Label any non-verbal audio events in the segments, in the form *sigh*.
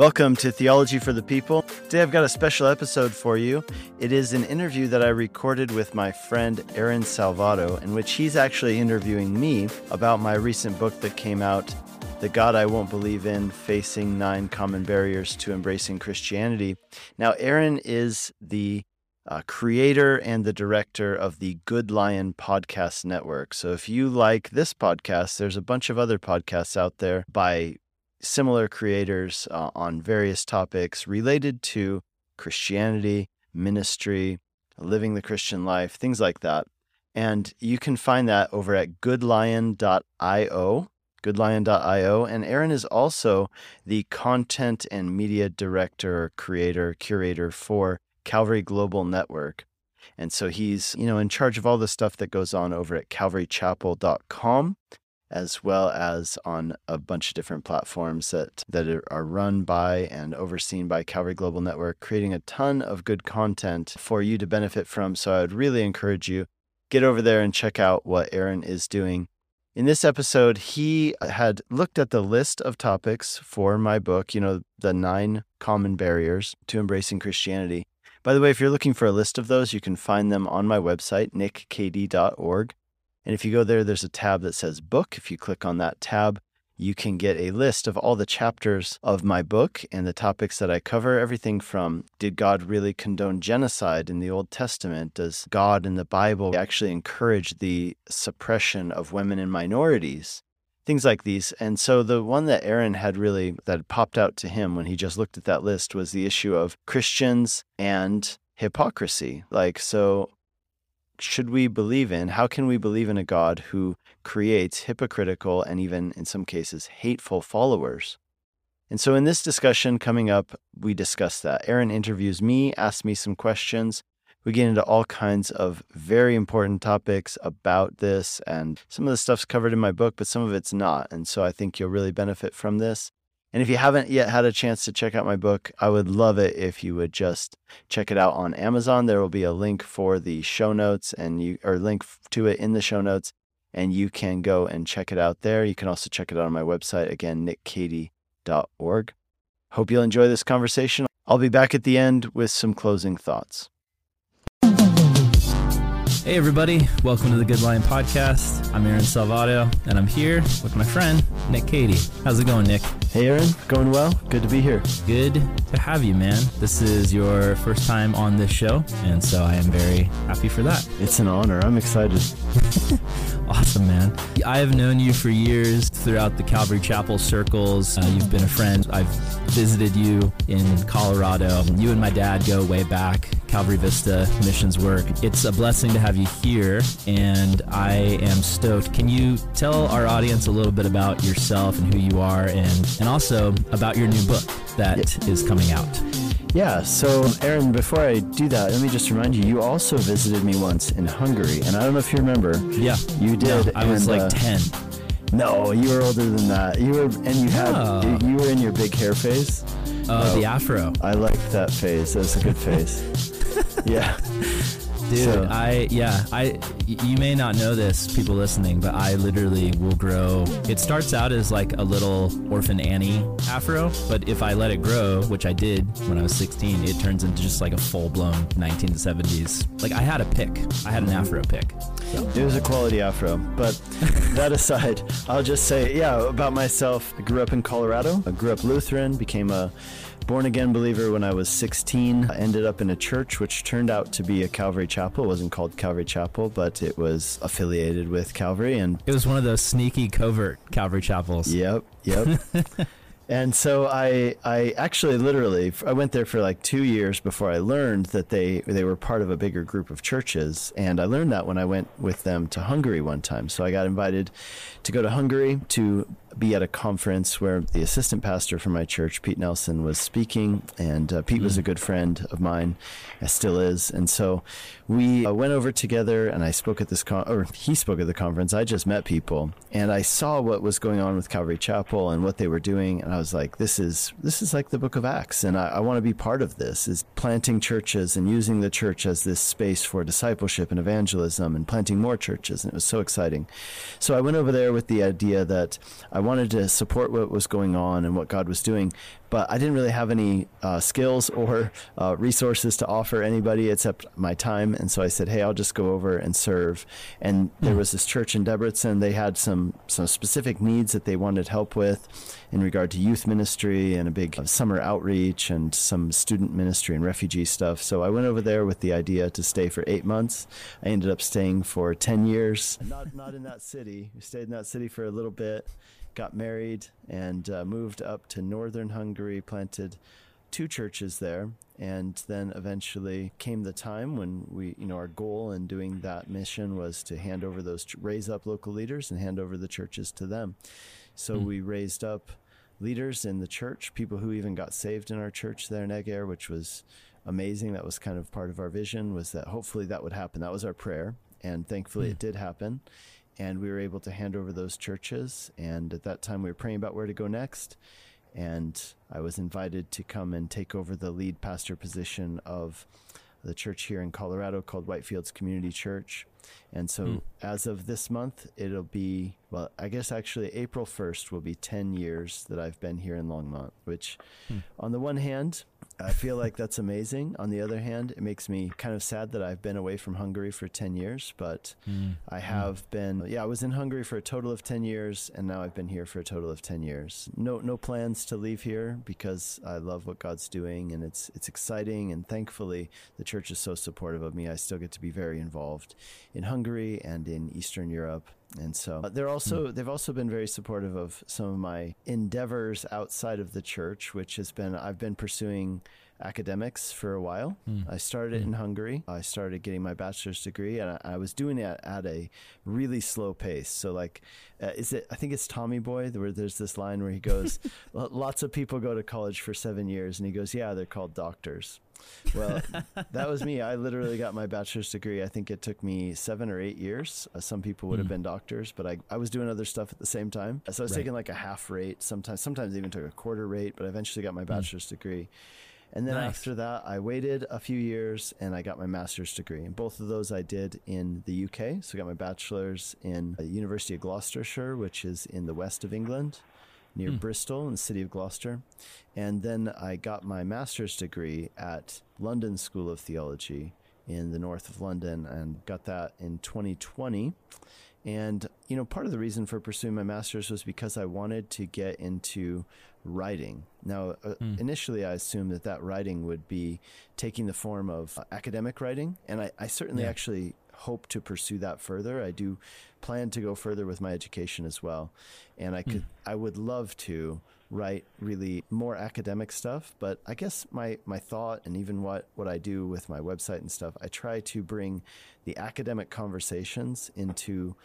Welcome to Theology for the People. Today I've got a special episode for you. It is an interview that I recorded with my friend Aaron Salvato, in which he's actually interviewing me about my recent book that came out, The God I Won't Believe in Facing Nine Common Barriers to Embracing Christianity. Now, Aaron is the uh, creator and the director of the Good Lion Podcast Network. So if you like this podcast, there's a bunch of other podcasts out there by similar creators uh, on various topics related to Christianity, ministry, living the Christian life, things like that. And you can find that over at goodlion.io, goodlion.io. And Aaron is also the content and media director, creator, curator for Calvary Global Network. And so he's, you know, in charge of all the stuff that goes on over at calvarychapel.com as well as on a bunch of different platforms that, that are run by and overseen by Calvary Global Network, creating a ton of good content for you to benefit from. So I would really encourage you get over there and check out what Aaron is doing. In this episode, he had looked at the list of topics for my book, you know, the nine common barriers to embracing Christianity. By the way, if you're looking for a list of those, you can find them on my website, nickcady.org. And if you go there, there's a tab that says book. If you click on that tab, you can get a list of all the chapters of my book and the topics that I cover. Everything from did God really condone genocide in the Old Testament? Does God in the Bible actually encourage the suppression of women and minorities? Things like these. And so the one that Aaron had really, that popped out to him when he just looked at that list was the issue of Christians and hypocrisy. Like, so should we believe in? How can we believe in a God who creates hypocritical and even in some cases hateful followers? And so in this discussion coming up, we discuss that. Aaron interviews me, asks me some questions. We get into all kinds of very important topics about this, and some of the stuff's covered in my book, but some of it's not. And so I think you'll really benefit from this. And if you haven't yet had a chance to check out my book, I would love it if you would just check it out on Amazon. There will be a link for the show notes and you or link to it in the show notes and you can go and check it out there. You can also check it out on my website again nickcady.org. Hope you'll enjoy this conversation. I'll be back at the end with some closing thoughts. Hey, everybody. Welcome to the Good Lion Podcast. I'm Aaron Salvato, and I'm here with my friend, Nick Cady. How's it going, Nick? Hey, Aaron. Going well. Good to be here. Good to have you, man. This is your first time on this show, and so I am very happy for that. It's an honor. I'm excited. *laughs* awesome, man. I have known you for years throughout the Calvary Chapel circles. Uh, you've been a friend. I've visited you in Colorado. You and my dad go way back. Calvary Vista missions work. It's a blessing to have you here, and I am stoked. Can you tell our audience a little bit about yourself and who you are, and, and also about your new book that yeah. is coming out? Yeah, so Aaron, before I do that, let me just remind you, you also visited me once in Hungary, and I don't know if you remember. Yeah. You did. I was and, like uh, 10. No, you were older than that. You were, and you had, oh. you were in your big hair phase. Oh, the afro. I liked that phase. That was a good phase. *laughs* yeah. Dude, so. I yeah, I you may not know this, people listening, but I literally will grow. It starts out as like a little orphan Annie afro, but if I let it grow, which I did when I was 16, it turns into just like a full-blown 1970s. Like I had a pick, I had an afro pick. So. It was a quality afro, but *laughs* that aside, I'll just say yeah about myself. I grew up in Colorado. I grew up Lutheran, became a born again believer when I was 16. I ended up in a church which turned out to be a Calvary Chapel. It wasn't called Calvary Chapel, but it was affiliated with Calvary and it was one of those sneaky covert Calvary chapels. Yep, yep. *laughs* And so I, I actually literally, I went there for like two years before I learned that they, they were part of a bigger group of churches. And I learned that when I went with them to Hungary one time. So I got invited to go to Hungary to be at a conference where the assistant pastor for my church, Pete Nelson, was speaking. And uh, Pete mm. was a mm. good friend of mine, still is. And so we uh, went over together and I spoke at this, con- or he spoke at the conference. I just met people and I saw what was going on with Calvary Chapel and what they were doing. And I was like, this is, this is like the book of Acts. And I, I want to be part of this is planting churches and using the church as this space for discipleship and evangelism and planting more churches. And it was so exciting. So I went over there with the idea that I wanted to support what was going on and what God was doing, but I didn't really have any uh, skills or uh, resources to offer anybody except my time. And so I said, "Hey, I'll just go over and serve." And there was this church in Debrecen. They had some some specific needs that they wanted help with in regard to youth ministry and a big summer outreach and some student ministry and refugee stuff. So I went over there with the idea to stay for eight months. I ended up staying for ten years. Not not in that city. We stayed in that city for a little bit got married and uh, moved up to northern Hungary, planted two churches there, and then eventually came the time when we, you know, our goal in doing that mission was to hand over those, raise up local leaders and hand over the churches to them. So mm. we raised up leaders in the church, people who even got saved in our church there in Eger, which was amazing. That was kind of part of our vision was that hopefully that would happen. That was our prayer. And thankfully mm. it did happen and we were able to hand over those churches. And at that time, we were praying about where to go next. And I was invited to come and take over the lead pastor position of the church here in Colorado called Whitefields Community Church. And so mm. as of this month, it'll be, well, I guess actually April 1st will be 10 years that I've been here in Longmont, which mm. on the one hand, I feel like that's amazing. On the other hand, it makes me kind of sad that I've been away from Hungary for 10 years, but mm. I have mm. been, yeah, I was in Hungary for a total of 10 years, and now I've been here for a total of 10 years. No, no plans to leave here because I love what God's doing and it's, it's exciting. And thankfully, the church is so supportive of me. I still get to be very involved in Hungary and in Eastern Europe and so they're also mm. they've also been very supportive of some of my endeavors outside of the church which has been I've been pursuing academics for a while. Mm. I started mm. in Hungary. I started getting my bachelor's degree, and I, I was doing it at a really slow pace. So, like, uh, is it? I think it's Tommy Boy where there's this line where he goes, *laughs* "Lots of people go to college for seven years," and he goes, "Yeah, they're called doctors." Well, *laughs* that was me. I literally got my bachelor's degree. I think it took me seven or eight years. Uh, some people would have mm. been doctors, but I, I was doing other stuff at the same time. So I was right. taking like a half rate, sometimes sometimes even took a quarter rate, but I eventually got my mm. bachelor's mm. degree. And then nice. after that, I waited a few years and I got my master's degree. And both of those I did in the UK. So I got my bachelor's in the University of Gloucestershire, which is in the west of England near mm. Bristol in the city of Gloucester. And then I got my master's degree at London School of Theology in the north of London and got that in 2020. And, you know, part of the reason for pursuing my master's was because I wanted to get into writing. Now, uh, mm. initially, I assumed that that writing would be taking the form of uh, academic writing. And I, I certainly yeah. actually hope to pursue that further. I do plan to go further with my education as well. And I could, mm. I would love to write really more academic stuff, but I guess my, my thought and even what, what I do with my website and stuff, I try to bring the academic conversations into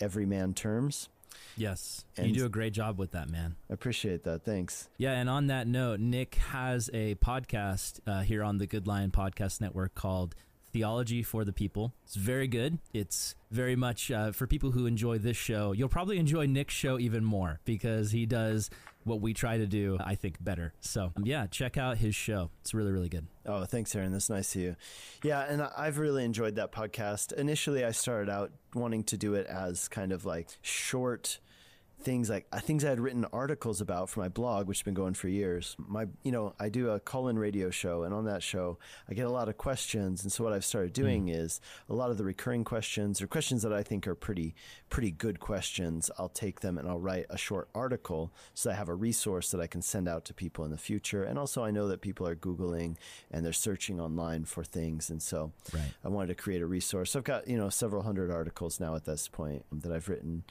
everyman terms. Yes. And you do a great job with that, man. I appreciate that. Thanks. Yeah. And on that note, Nick has a podcast uh, here on the Good Lion Podcast Network called Theology for the People. It's very good. It's very much uh, for people who enjoy this show. You'll probably enjoy Nick's show even more because he does what we try to do, I think, better. So, um, yeah, check out his show. It's really, really good. Oh, thanks, Aaron. That's nice of you. Yeah, and I've really enjoyed that podcast. Initially, I started out wanting to do it as kind of like short things like uh, things I had written articles about for my blog, which has been going for years. My, you know, I do a call-in radio show, and on that show, I get a lot of questions. And so what I've started doing mm. is a lot of the recurring questions or questions that I think are pretty, pretty good questions. I'll take them and I'll write a short article so I have a resource that I can send out to people in the future. And also, I know that people are googling and they're searching online for things, and so right. I wanted to create a resource. So I've got you know several hundred articles now at this point that I've written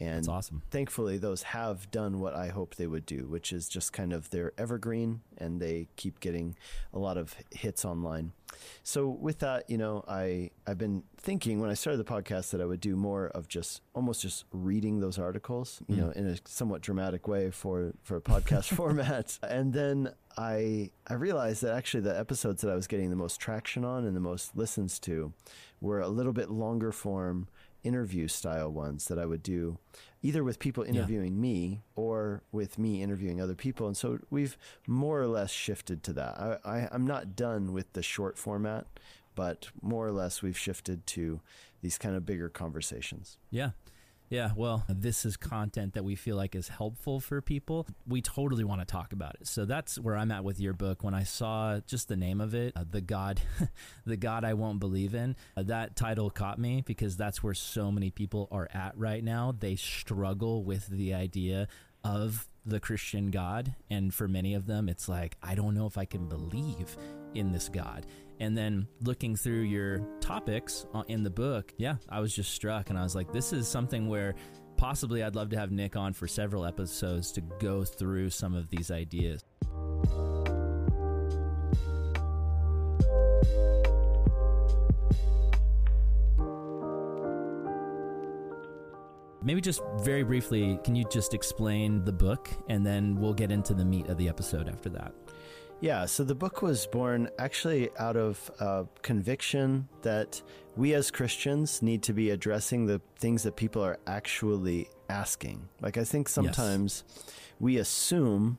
and That's awesome. Thankfully, those have done what I hoped they would do, which is just kind of they're evergreen and they keep getting a lot of hits online. So with that, you know, I I've been thinking when I started the podcast that I would do more of just almost just reading those articles, you mm. know, in a somewhat dramatic way for for a podcast *laughs* format. And then I I realized that actually the episodes that I was getting the most traction on and the most listens to were a little bit longer form interview style ones that I would do either with people interviewing yeah. me or with me interviewing other people. And so we've more or less shifted to that. I, I, I'm not done with the short format, but more or less we've shifted to these kind of bigger conversations. Yeah. Yeah, well, this is content that we feel like is helpful for people. We totally want to talk about it. So that's where I'm at with your book. When I saw just the name of it, uh, the God, *laughs* the God I won't believe in, uh, that title caught me because that's where so many people are at right now. They struggle with the idea of the Christian God, and for many of them, it's like I don't know if I can believe in this God. And then looking through your topics uh, in the book, yeah, I was just struck and I was like, this is something where possibly I'd love to have Nick on for several episodes to go through some of these ideas. Maybe just very briefly, can you just explain the book and then we'll get into the meat of the episode after that? Yeah, so the book was born actually out of uh, conviction that we as Christians need to be addressing the things that people are actually asking. Like, I think sometimes yes. we assume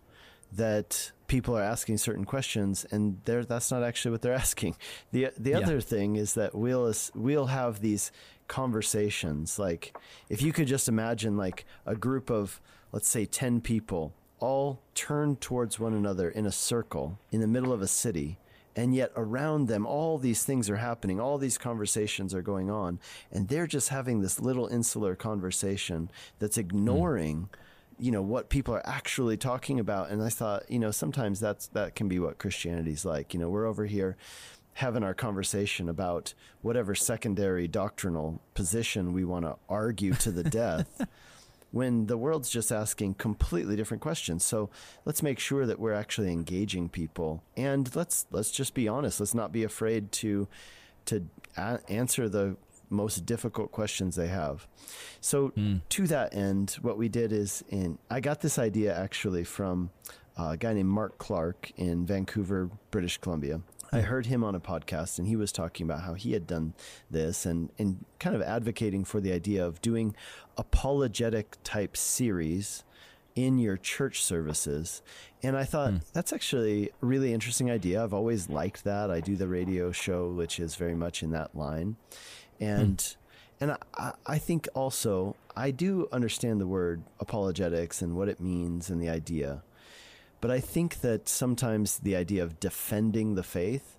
that people are asking certain questions and that's not actually what they're *laughs* asking. The the yeah. other thing is that we'll we'll have these conversations like if you could just imagine like a group of let's say 10 people all turned towards one another in a circle in the middle of a city. And yet, around them, all these things are happening, all these conversations are going on, and they're just having this little insular conversation that's ignoring. Mm you know what people are actually talking about and i thought you know sometimes that's that can be what christianity's like you know we're over here having our conversation about whatever secondary doctrinal position we want to argue to the *laughs* death when the world's just asking completely different questions. So let's make sure that we're actually engaging people, and let's let's just be honest. Let's not be afraid to to a- answer the most difficult questions they have. So mm. to that end, what we did is in I got this idea actually from a guy named Mark Clark in Vancouver, British Columbia. I heard him on a podcast and he was talking about how he had done this and, and kind of advocating for the idea of doing apologetic type series in your church services. And I thought mm. that's actually a really interesting idea. I've always liked that. I do the radio show, which is very much in that line. And mm. and I, I think also I do understand the word apologetics and what it means and the idea. But I think that sometimes the idea of defending the faith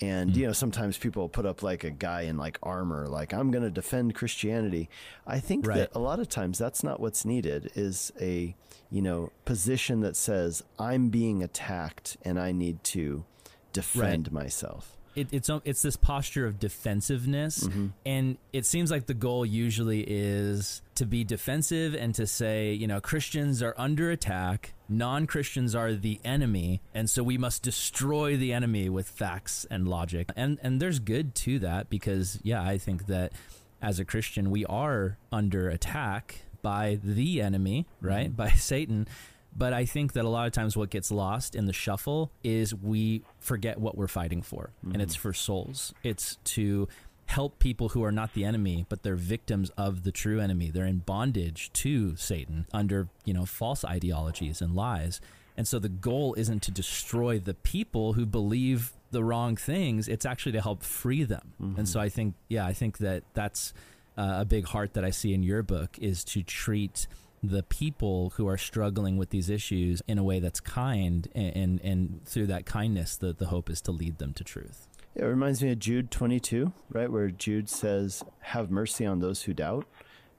and, mm. you know, sometimes people put up like a guy in like armor, like, I'm going to defend Christianity. I think right. that a lot of times that's not what's needed is a, you know, position that says, I'm being attacked and I need to defend right. myself it, it's it's this posture of defensiveness, mm-hmm. and it seems like the goal usually is to be defensive and to say, you know, Christians are under attack, non Christians are the enemy, and so we must destroy the enemy with facts and logic. And and there's good to that because yeah, I think that as a Christian we are under attack by the enemy, right? Mm-hmm. By *laughs* Satan. But I think that a lot of times what gets lost in the shuffle is we forget what we're fighting for, mm-hmm. and it's mm-hmm. for souls. It's to help people who are not the enemy, but they're victims of the true enemy. They're in bondage to Satan under, you know, false ideologies and lies. And so the goal isn't to destroy the people who believe the wrong things, it's actually to help free them. Mm-hmm. And so I think, yeah, I think that that's uh, a big heart that I see in your book is to treat the people who are struggling with these issues in a way that's kind and and, and through that kindness the, the hope is to lead them to truth it reminds me of jude 22 right where jude says have mercy on those who doubt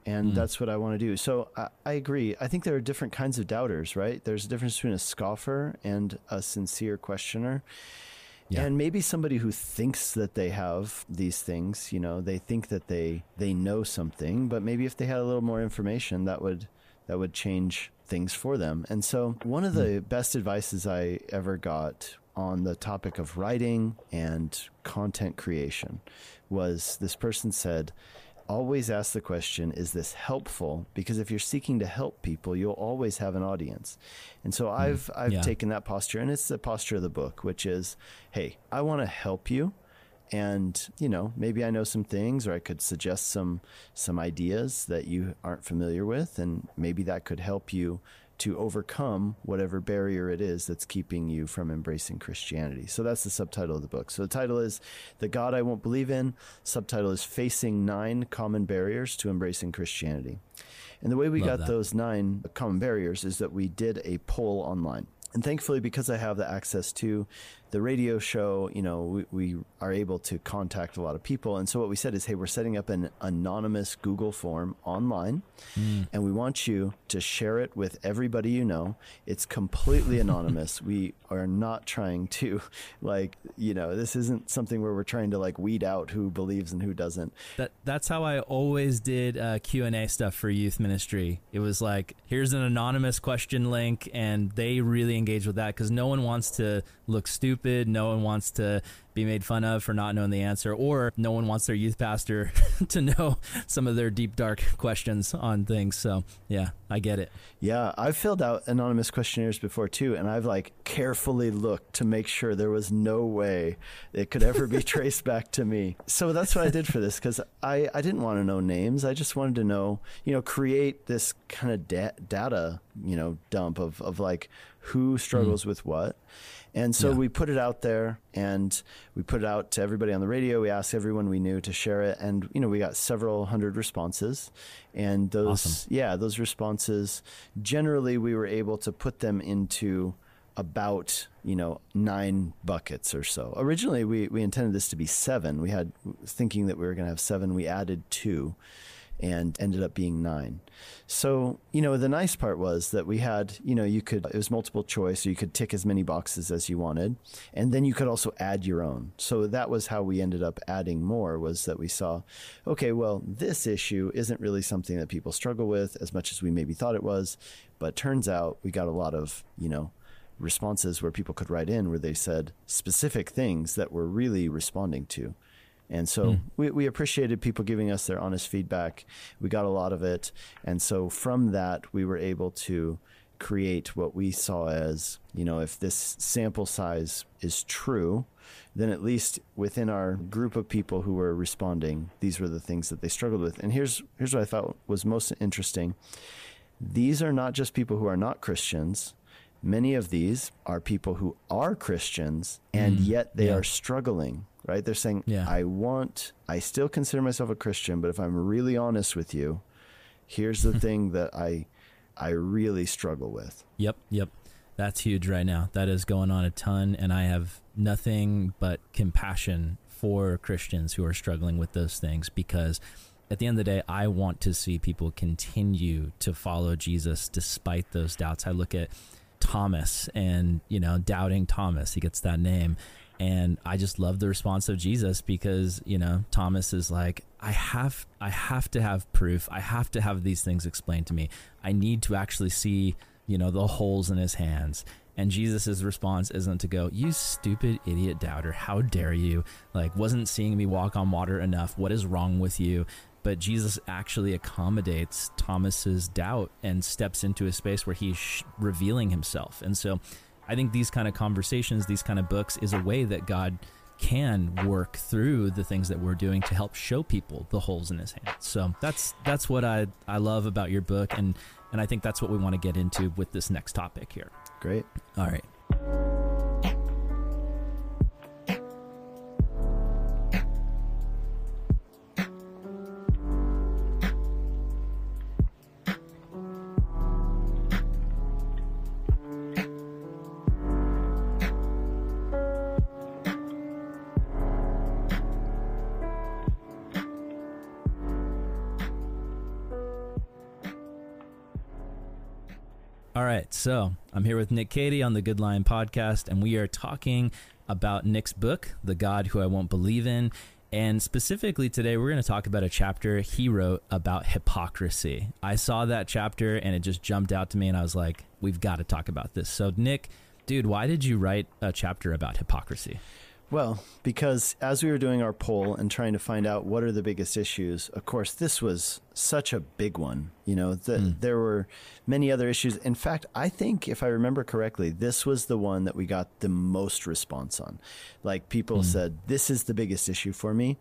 and mm. that's what i want to do so I, I, agree i think there are different kinds of doubters right there's a difference between a scoffer and a sincere questioner yeah. and maybe somebody who thinks that they have these things you know they think that they they know something but maybe if they had a little more information that would that would change things for them. And so, one of the hmm. best advices I ever got on the topic of writing and content creation was this person said, always ask the question, is this helpful? Because if you're seeking to help people, you'll always have an audience. And so hmm. I've I've yeah. taken that posture and it's the posture of the book, which is, hey, I want to help you and you know maybe I know some things, or I could suggest some some ideas that you aren't familiar with, and maybe that could help you to overcome whatever barrier it is that's keeping you from embracing Christianity. So that's the subtitle of the book. So the title is The God I Won't Believe in. Subtitle is Facing Nine Common Barriers to Embracing Christianity. And the way we Love got that. those nine common barriers is that we did a poll online. And thankfully, because I have the access to the radio show, you know, we, we, are able to contact a lot of people. And so what we said is, hey, we're setting up an anonymous Google form online, mm. and we want you to share it with everybody you know. It's completely *laughs* anonymous. we are not trying to, like, you know, this isn't something where we're trying to like weed out who believes and who doesn't. That that's how I always did uh, Q and A stuff for youth ministry. It was like, here's an anonymous question link, and they really engage with that because no one wants to look stupid. No one wants to be made fun of for not knowing the answer, or no one wants their youth pastor *laughs* to know some of their deep, dark questions on things. So, yeah, I get it. Yeah, I've filled out anonymous questionnaires before too, and I've like carefully looked to make sure there was no way it could ever be *laughs* traced back to me. So that's what I did for this because I, I didn't want to know names. I just wanted to know, you know, create this kind of da- data, you know, dump of, of like who struggles mm. with what. And so yeah. we put it out there and we put it out to everybody on the radio. We asked everyone we knew to share it. And, you know, we got several hundred responses. And those, awesome. yeah, those responses, generally we were able to put them into about you know nine buckets or so originally we, we intended this to be seven we had thinking that we were going to have seven we added two and ended up being nine. So, you know, the nice part was that we had, you know, you could, it was multiple choice, so you could tick as many boxes as you wanted. And then you could also add your own. So that was how we ended up adding more was that we saw, okay, well, this issue isn't really something that people struggle with as much as we maybe thought it was. But turns out we got a lot of, you know, responses where people could write in where they said specific things that we're really responding to. And so mm. we, we appreciated people giving us their honest feedback. We got a lot of it. And so from that, we were able to create what we saw as, you know, if this sample size is true, then at least within our group of people who were responding, these were the things that they struggled with. And here's here's what I thought was most interesting. These are not just people who are not Christians. Many of these are people who are Christians and mm, yet they yeah. are struggling right? They're saying, yeah. I want, I still consider myself a Christian, but if I'm really honest with you, here's the *laughs* thing that I, I really struggle with. Yep. Yep. That's huge right now. That is going on a ton. And I have nothing but compassion for Christians who are struggling with those things because at the end of the day, I want to see people continue to follow Jesus despite those doubts. I look at Thomas and, you know, doubting Thomas, he gets that name. And I just love the response of Jesus because, you know, Thomas is like, I have I have to have proof. I have to have these things explained to me. I need to actually see, you know, the holes in his hands. And Jesus' response isn't to go, You stupid idiot doubter, how dare you? Like, wasn't seeing me walk on water enough? What is wrong with you? But Jesus actually accommodates Thomas's doubt and steps into a space where he's revealing himself. And so I think these kind of conversations, these kind of books, is a way that God can work through the things that we're doing to help show people the holes in his hands. So that's that's what I I love about your book and and I think that's what we want to get into with this next topic here. Great. All right. So I'm here with Nick Cady on the Good Lion podcast, and we are talking about Nick's book, The God Who I Won't Believe in. And specifically today, we're going to talk about a chapter he wrote about hypocrisy. I saw that chapter and it just jumped out to me, and I was like, we've got to talk about this. So, Nick, dude, why did you write a chapter about hypocrisy? Well, because as we were doing our poll and trying to find out what are the biggest issues, of course, this was such a big one. You know, the, mm. there were many other issues. In fact, I think, if I remember correctly, this was the one that we got the most response on. Like people mm. said, this is the biggest issue for me.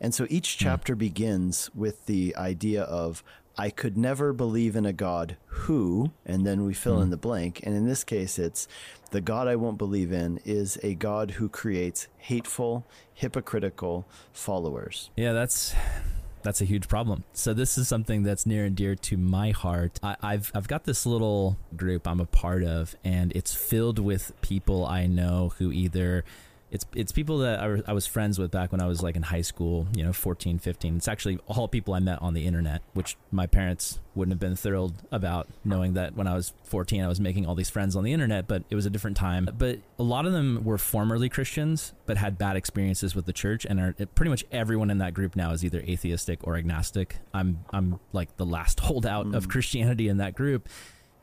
And so each hmm. chapter mm. begins with the idea of, I could never believe in a God who, and then we fill mm. in the blank. And in this case, it's the God I won't believe in is a God who creates hateful, hypocritical followers. Yeah, that's that's a huge problem. So this is something that's near and dear to my heart. I, have I've got this little group I'm a part of, and it's filled with people I know who either it's it's people that I, I, was friends with back when I was like in high school, you know, 14, 15. It's actually all people I met on the internet, which my parents wouldn't have been thrilled about knowing that when I was 14 I was making all these friends on the internet, but it was a different time. But a lot of them were formerly Christians but had bad experiences with the church and are pretty much everyone in that group now is either atheistic or agnostic. I'm I'm like the last *laughs* holdout mm. of Christianity in that group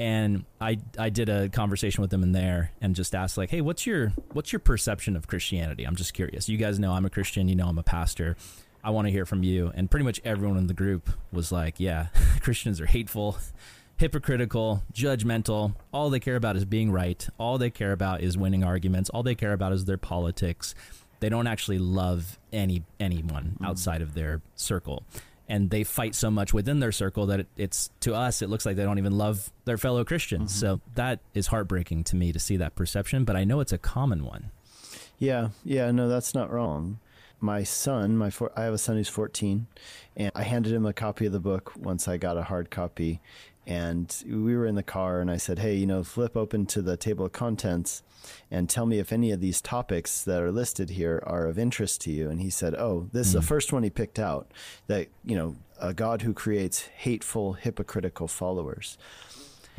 and I I did a conversation with them in there and just asked like, hey, what's your what's your perception of Christianity? I'm just curious. You guys know I'm a Christian. You know I'm a pastor. I want to hear from you. And pretty much everyone in the group was like, yeah, *laughs* Christians are hateful, hypocritical, judgmental. All they care about is being right. All they care about is winning arguments. All they care about is their politics. They don't actually love any anyone mm. outside of their circle and they fight so much within their circle that it, it's to us it looks like they don't even love their fellow Christians. Mm-hmm. So that is heartbreaking to me to see that perception, but I know it's a common one. Yeah, yeah, no, that's not wrong. My son, my four, I have a son who's 14, and I handed him a copy of the book once I got a hard copy, and we were in the car, and I said, "Hey, you know, flip open to the table of contents." and tell me if any of these topics that are listed here are of interest to you. And he said, Oh, this is the hmm. first one he picked out that, you know, a God who creates hateful, hypocritical followers.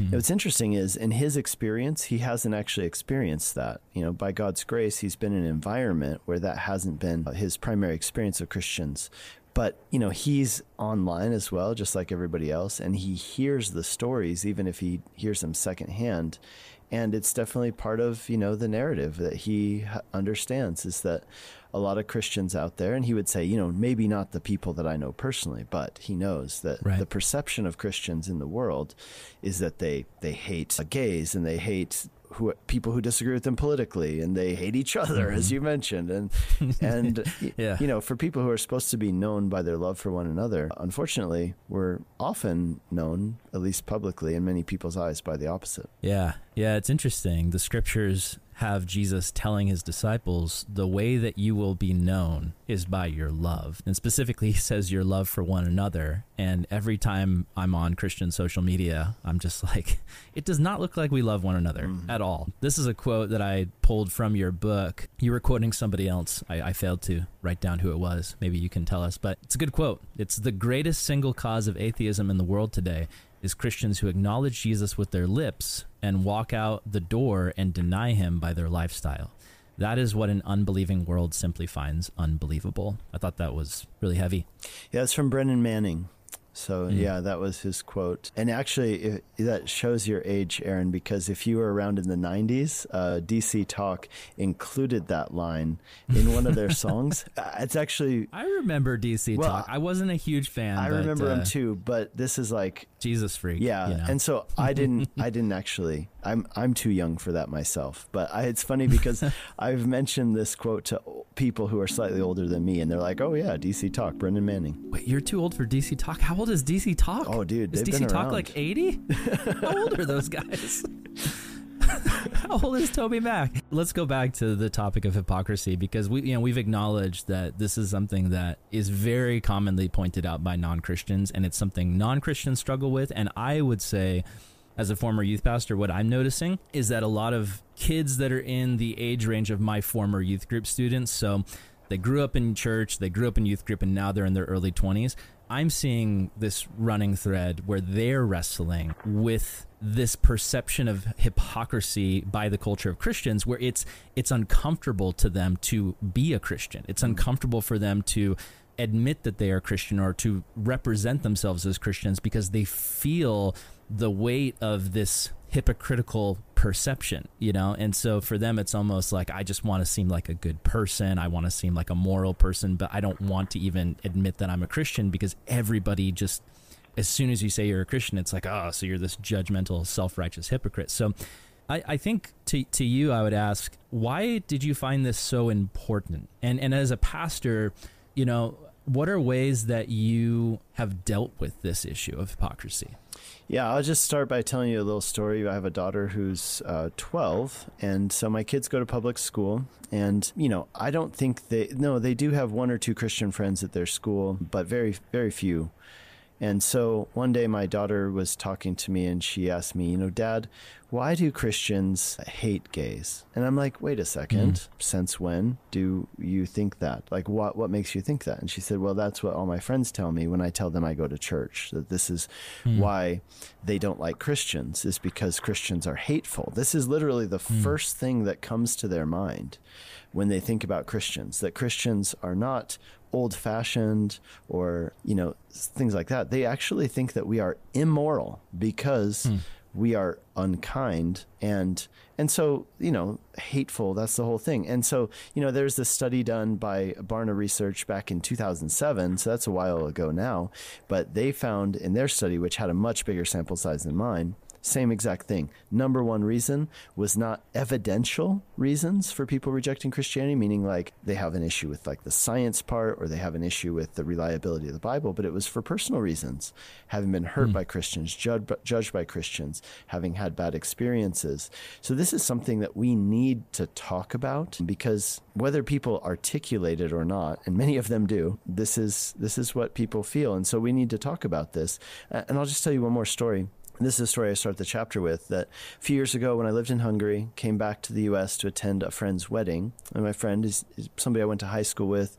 Mm-hmm. What's interesting is in his experience, he hasn't actually experienced that. You know, by God's grace, he's been in an environment where that hasn't been his primary experience of Christians. But, you know, he's online as well, just like everybody else, and he hears the stories, even if he hears them secondhand and it's definitely part of you know the narrative that he understands is that a lot of Christians out there, and he would say, you know, maybe not the people that I know personally, but he knows that right. the perception of Christians in the world is that they they hate gays and they hate who people who disagree with them politically and they hate each other mm-hmm. as you mentioned and *laughs* and yeah. you know for people who are supposed to be known by their love for one another unfortunately we're often known at least publicly in many people's eyes by the opposite yeah yeah it's interesting the scriptures have Jesus telling his disciples, the way that you will be known is by your love. And specifically, he says your love for one another. And every time I'm on Christian social media, I'm just *laughs* like, it does not look like we love one another mm. at all. This is a quote that I pulled from your book. You were quoting somebody else. I, I failed to write down who it was. Maybe you can tell us, but it's a good quote. It's the greatest single cause of atheism in the world today is Christians who acknowledge Jesus with their lips and walk out the door and deny him by their lifestyle. That is what an unbelieving world simply finds unbelievable. I thought that was really heavy. Yeah, it's from Brennan Manning. So mm. yeah, that was his quote. And actually, it, that shows your age, Aaron, because if you were around in the '90s, uh, DC Talk included that line in one of their *laughs* songs. Uh, it's actually I remember DC well, Talk. I wasn't a huge fan. I but, remember uh, him too, but this is like Jesus freak. Yeah, you know? and so I didn't. I *laughs* didn't actually. I'm I'm too young for that myself. But I, it's funny because *laughs* I've mentioned this quote to people who are slightly older than me, and they're like, "Oh yeah, DC Talk, Brennan Manning." Wait, you're too old for DC Talk. How old is DC Talk? Oh, dude, is DC Talk like 80? *laughs* How old are those guys? *laughs* How old is Toby Mac? Let's go back to the topic of hypocrisy because we, you know, we've acknowledged that this is something that is very commonly pointed out by non-Christians, and it's something non-Christians struggle with. And I would say, as a former youth pastor, what I'm noticing is that a lot of kids that are in the age range of my former youth group students, so they grew up in church, they grew up in youth group, and now they're in their early 20s. I'm seeing this running thread where they're wrestling with this perception of hypocrisy by the culture of Christians where it's it's uncomfortable to them to be a Christian. It's uncomfortable for them to admit that they are Christian or to represent themselves as Christians because they feel the weight of this hypocritical perception, you know? And so for them, it's almost like I just want to seem like a good person. I want to seem like a moral person, but I don't want to even admit that I'm a Christian because everybody just, as soon as you say you're a Christian, it's like, oh, so you're this judgmental, self righteous hypocrite. So I, I think to, to you, I would ask, why did you find this so important? And, and as a pastor, you know, what are ways that you have dealt with this issue of hypocrisy? Yeah, I'll just start by telling you a little story. I have a daughter who's uh, 12, and so my kids go to public school. And, you know, I don't think they, no, they do have one or two Christian friends at their school, but very, very few. And so one day my daughter was talking to me and she asked me, you know, Dad, why do Christians hate gays? And I'm like, wait a second, mm. since when do you think that? Like, what, what makes you think that? And she said, well, that's what all my friends tell me when I tell them I go to church, that this is mm. why they don't like Christians, is because Christians are hateful. This is literally the mm. first thing that comes to their mind when they think about Christians, that Christians are not old fashioned or, you know, things like that. They actually think that we are immoral because hmm we are unkind and and so you know hateful that's the whole thing and so you know there's this study done by barna research back in 2007 so that's a while ago now but they found in their study which had a much bigger sample size than mine same exact thing. Number one reason was not evidential reasons for people rejecting Christianity, meaning like they have an issue with like the science part or they have an issue with the reliability of the Bible, but it was for personal reasons, having been hurt mm. by Christians, judged, judged by Christians, having had bad experiences. So this is something that we need to talk about because whether people articulate it or not, and many of them do, this is this is what people feel, and so we need to talk about this. And I'll just tell you one more story this is a story I start the chapter with that a few years ago when I lived in Hungary, came back to the US to attend a friend's wedding. And my friend is, is, somebody I went to high school with,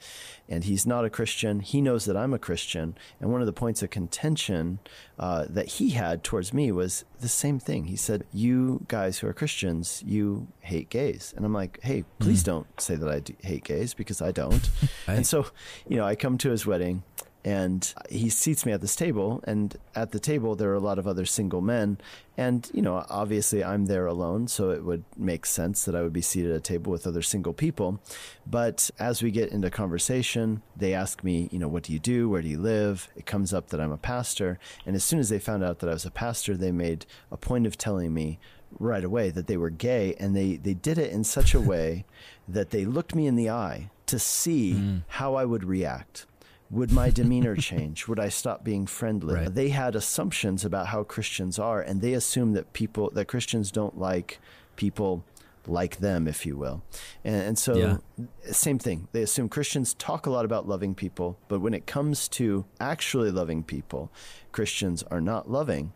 and he's not a Christian. He knows that I'm a Christian. And one of the points of contention uh, that he had towards me was the same thing. He said, You guys who are Christians, you hate gays. And I'm like, Hey, please mm. don't say that I hate gays because I don't. *laughs* right. And so, you know, I come to his wedding and he seats me at this table and at the table there are a lot of other single men. And you know obviously i'm there alone so it would make sense that i would be seated at a table with other single people. But as we get into conversation they ask me you know what do you do? Where do you live? It comes up that i'm a pastor. And as soon as they found out that i was a pastor they made a point of telling me right away that they were gay and they they did it in such a way *laughs* that they looked me in the eye to see mm. how i would react would my demeanor change? Would I stop being friendly? Right. They had assumptions about how Christians are, and they assume that people that Christians don't like people like them, if you will. And, and so, yeah. same thing. They assume Christians talk a lot about loving people, but when it comes to actually loving people, Christians are not loving.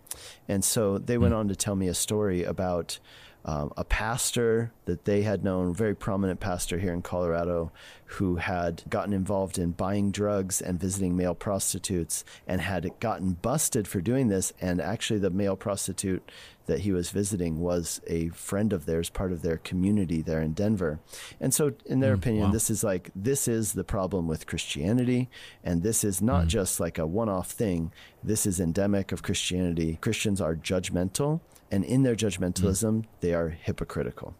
And so, they went hmm. on to tell me a story about um, a pastor that they had known, very prominent pastor here in Colorado, who had gotten involved in buying drugs and visiting male prostitutes and had gotten busted for doing this. And actually, the male prostitute that he was visiting was a friend of theirs, part of their community there in Denver. And so, in their mm, opinion, wow. this is like, this is the problem with Christianity. And this is not mm. just like a one off thing, this is endemic of Christianity. Christians are judgmental and in their judgmentalism, mm. they are hypocritical.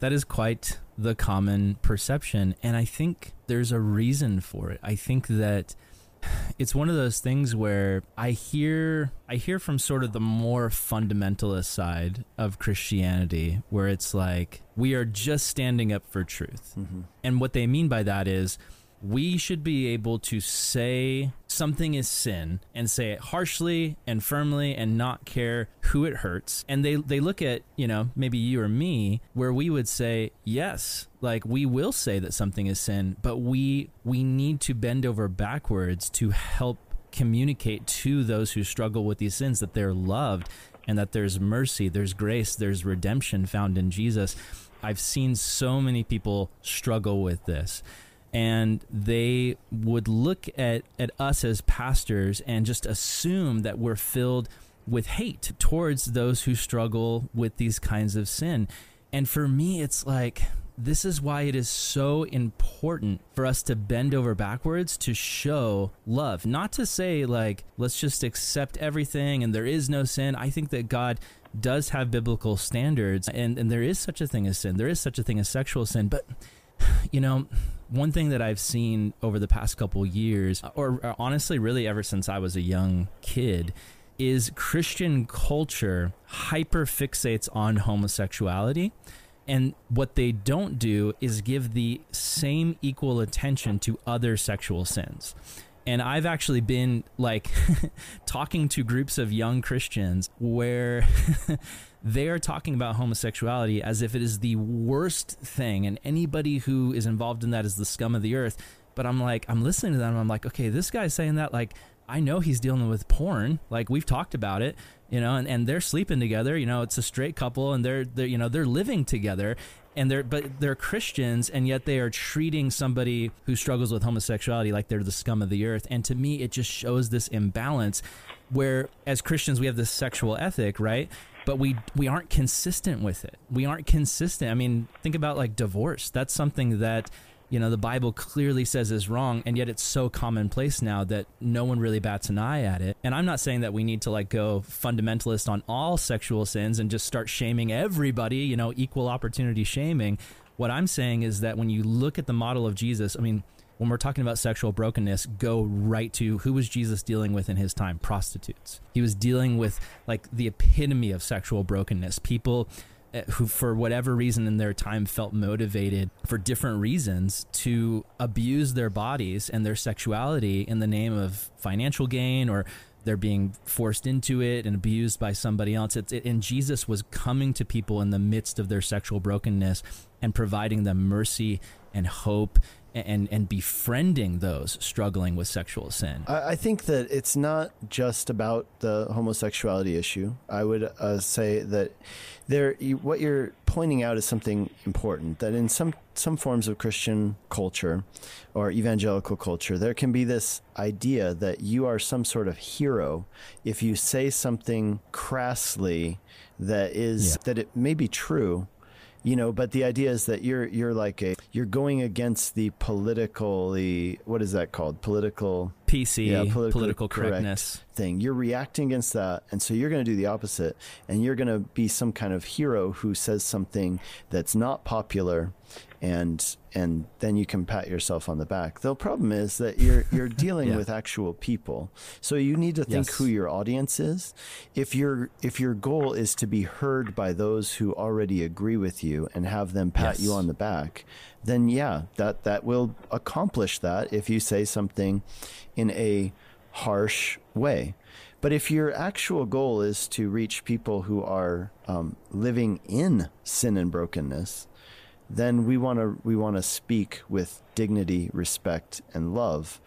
That is quite the common perception. And I think there's a reason for it. I think that *sighs* it's one of those things where I hear I hear from sort of the more fundamentalist side of Christianity where it's like we are just standing up for truth. Mm-hmm. And what they mean by that is we should be able to say something is sin and say it harshly and firmly and not care who it hurts. And they, they look at, you know, maybe you or me, where we would say, yes, like we will say that something is sin, but we we need to bend over backwards to help communicate to those who struggle with these sins that they're loved and that there's mercy, there's grace, there's redemption found in Jesus. I've seen so many people struggle with this and they would look at, at us as pastors and just assume that we're filled with hate towards those who struggle with these kinds of sin. And for me, it's like, this is why it is so important for us to bend over backwards to show love. Not to say, like, let's just accept everything and there is no sin. I think that God does have biblical standards and, and there is such a thing as sin. There is such a thing as sexual sin. But, *sighs* you know, one thing that I've seen over the past couple years, uh, or, or honestly, really ever since I was a young kid, is Christian culture hyper fixates on homosexuality. And what they don't do is give the same equal attention to other sexual sins. And I've actually been like *laughs* talking to groups of young Christians where *laughs* they are talking about homosexuality as if it is the worst thing, and anybody who is involved in that is the scum of the earth. But I'm like, I'm listening to them. and I'm like, okay, this guy's saying that like I know he's dealing with porn. Like we've talked about it, you know, and, and they're sleeping together. You know, it's a straight couple, and they're they're you know they're living together, and they're but they're Christians, and yet they are treating somebody who struggles with homosexuality like they're the scum of the earth. And to me, it just shows this imbalance where as Christians we have this sexual ethic, right? But we we aren't consistent with it. We aren't consistent. I mean, think about like divorce. That's something that you know the bible clearly says is wrong and yet it's so commonplace now that no one really bats an eye at it and i'm not saying that we need to like go fundamentalist on all sexual sins and just start shaming everybody you know equal opportunity shaming what i'm saying is that when you look at the model of jesus i mean when we're talking about sexual brokenness, go right to who was Jesus dealing with in his time? Prostitutes. He was dealing with like the epitome of sexual brokenness. People uh, who, for whatever reason in their time, felt motivated for different reasons to abuse their bodies and their sexuality in the name of financial gain or they're being forced into it and abused by somebody else. It, and Jesus was coming to people in the midst of their sexual brokenness and providing them mercy and hope and and befriending those struggling with sexual sin. I, I think that it's not just about the homosexuality issue. I would uh, say that there, you, what you're pointing out is something important. That in some some forms of Christian culture or evangelical culture, there can be this idea that you are some sort of hero if you say something crassly that is yeah. that it may be true you know but the idea is that you're you're like a you're going against the politically what is that called? Political pc yeah, political correctness. thing. You're reacting against that and so you're going to do the opposite and you're going to be some kind of hero who says something that's not popular and and then you can pat yourself on the back. The problem is that you're you're *laughs* dealing yeah. with actual people, so you need to think yes. who your audience is. If your if your goal is to be heard by those who already agree with you and have them pat yes. you on the back, then yeah, that that will accomplish that if you say something in a harsh way. But if your actual goal is to reach people who are um, living in sin and brokenness, then we want to we want to speak with dignity, respect, and love,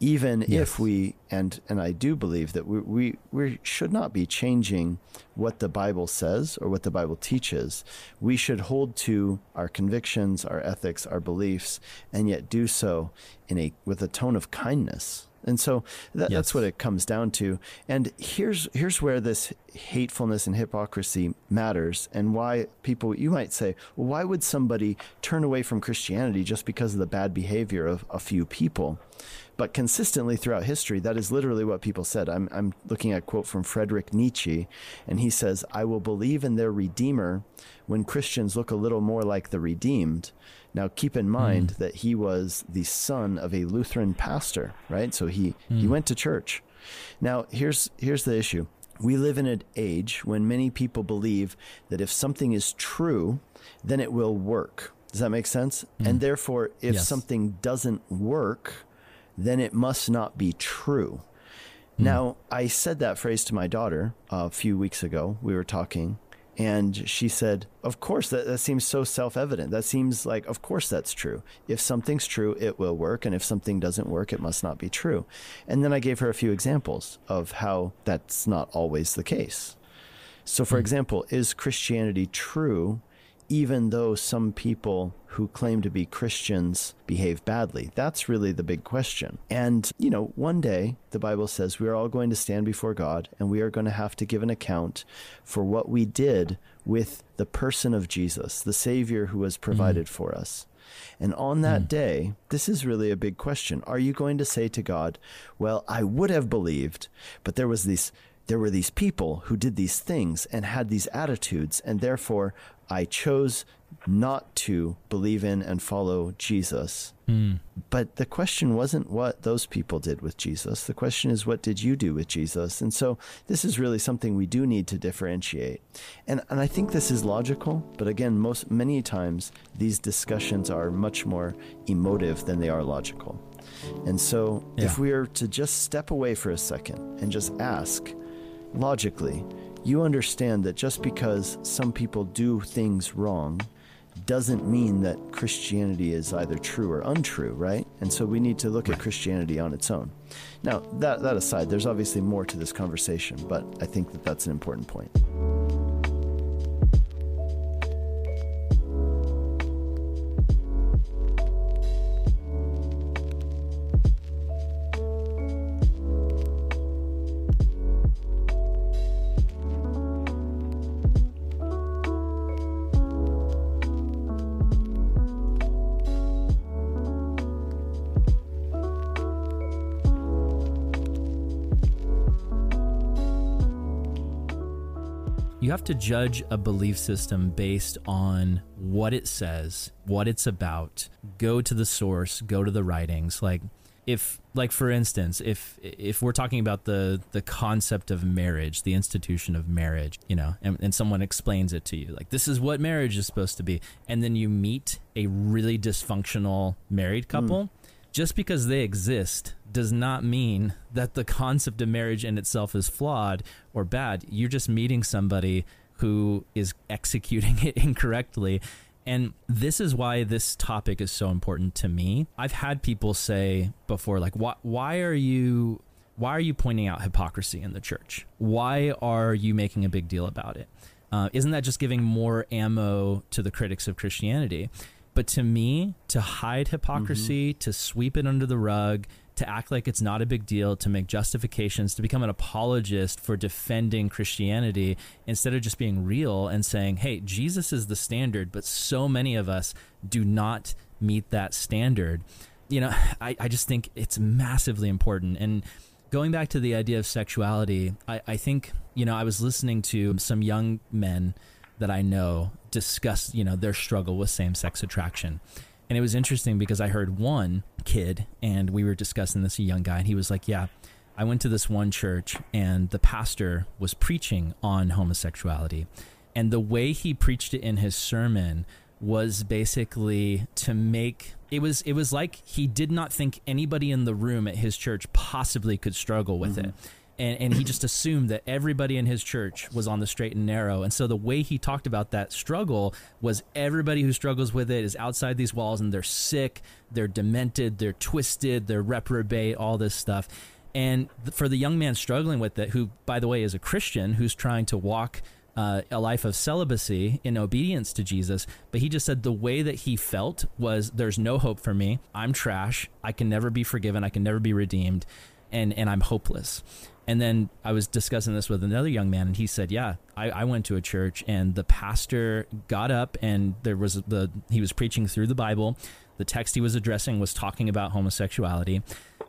even yes. if we and and I do believe that we, we we should not be changing what the Bible says or what the Bible teaches. We should hold to our convictions, our ethics, our beliefs, and yet do so in a with a tone of kindness and so that, yes. that's what it comes down to. And here's here's where this hatefulness and hypocrisy matters, and why people you might say, well, why would somebody turn away from Christianity just because of the bad behavior of a few people? But consistently throughout history, that is literally what people said. I'm, I'm looking at a quote from Friedrich Nietzsche, and he says, I will believe in their Redeemer when Christians look a little more like the redeemed. Now, keep in mind mm. that he was the son of a Lutheran pastor, right? So he, mm. he hmm. went to church. Now, here's, here's the issue. We live in an age when many people believe that if something is true, then it will work. Does that make sense? Mm. And therefore, if yes. something doesn't work, then it must not be true. Mm. Now, I said that phrase to my daughter a few weeks ago. We were talking, and she said, Of course, that, that seems so self evident. That seems like, of course, that's true. If something's true, it will work. And if something doesn't work, it must not be true. And then I gave her a few examples of how that's not always the case. So, for mm. example, is Christianity true even though some people who claim to be Christians behave badly? That's really the big question. And, you know, one day the Bible says we are all going to stand before God and we are going to have to give an account for what we did with the person of Jesus, the Savior who was provided mm. for us. And on that mm. day, this is really a big question. Are you going to say to God, well, I would have believed, but there was this there were these people who did these things and had these attitudes, and therefore I chose not to believe in and follow Jesus. Mm. But the question wasn't what those people did with Jesus. The question is, what did you do with Jesus? And so this is really something we do need to differentiate. And, and I think this is logical, but again, most many times these discussions are much more emotive than they are logical. And so yeah. if we are to just step away for a second and just ask, logically, you understand that just because some people do things wrong doesn't mean that Christianity is either true or untrue, right? And so we need to look at Christianity on its own. Now, that, that aside, there's obviously more to this conversation, but I think that that's an important point. Have to judge a belief system based on what it says, what it's about. Go to the source, go to the writings. Like if like for instance, if if we're talking about the the concept of marriage, the institution of marriage, you know, and, and someone explains it to you, like this is what marriage is supposed to be, and then you meet a really dysfunctional married couple. Mm just because they exist does not mean that the concept of marriage in itself is flawed or bad. You're just meeting somebody who is executing it *laughs* incorrectly. And this is why this topic is so important to me. I've had people say before, like, why, why are you why are you pointing out hypocrisy in the church? Why are you making a big deal about it? Uh, not that just giving more ammo to the critics of Christianity? But to me, to hide hypocrisy, mm-hmm. to sweep it under the rug, to act like it's not a big deal, to make justifications, to become an apologist for defending Christianity instead of just being real and saying, hey, Jesus is the standard, but so many of us do not meet that standard. You know, *sighs* I, I just think it's massively important. And going back to the idea of sexuality, I, I think, you know, I was listening to some young men that I know discuss, you know, their struggle with same-sex attraction. And it was interesting because I heard one kid and we were discussing this a young guy and he was like, "Yeah, I went to this one church and the pastor was preaching on homosexuality. And the way he preached it in his sermon was basically to make it was it was like he did not think anybody in the room at his church possibly could struggle with mm-hmm. it and, and he just assumed that everybody in his church was on the straight and narrow. And so the way he talked about that struggle was everybody who struggles with it is outside these walls and they're sick, they're demented, they're twisted, they're reprobate, all this stuff. And for the young man struggling with it, who, by the way, is a Christian who's trying to walk uh, a life of celibacy in obedience to Jesus, but he just said the way that he felt was there's no hope for me. I'm trash. I can never be forgiven. I can never be redeemed. And, and I'm hopeless. And then I was discussing this with another young man, and he said, "Yeah, I, I, went to a church, and the pastor got up, and there was the he was preaching through the Bible. The text he was addressing was talking about homosexuality,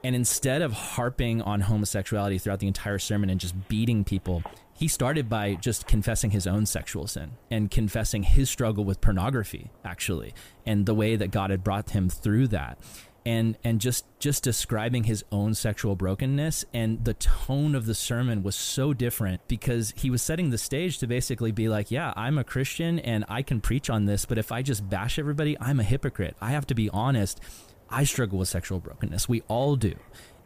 and instead of harping on homosexuality throughout the entire sermon and just beating people, he started by just confessing his own sexual sin and confessing his struggle with pornography, actually, and the way that God had brought him through that." And and just just describing his own sexual brokenness. And the tone of the sermon was so different because he was setting the stage to basically be like yeah i'm a christian and i can preach on this but if i just bash everybody i'm a hypocrite. I have to be honest. I struggle with sexual brokenness. We all do.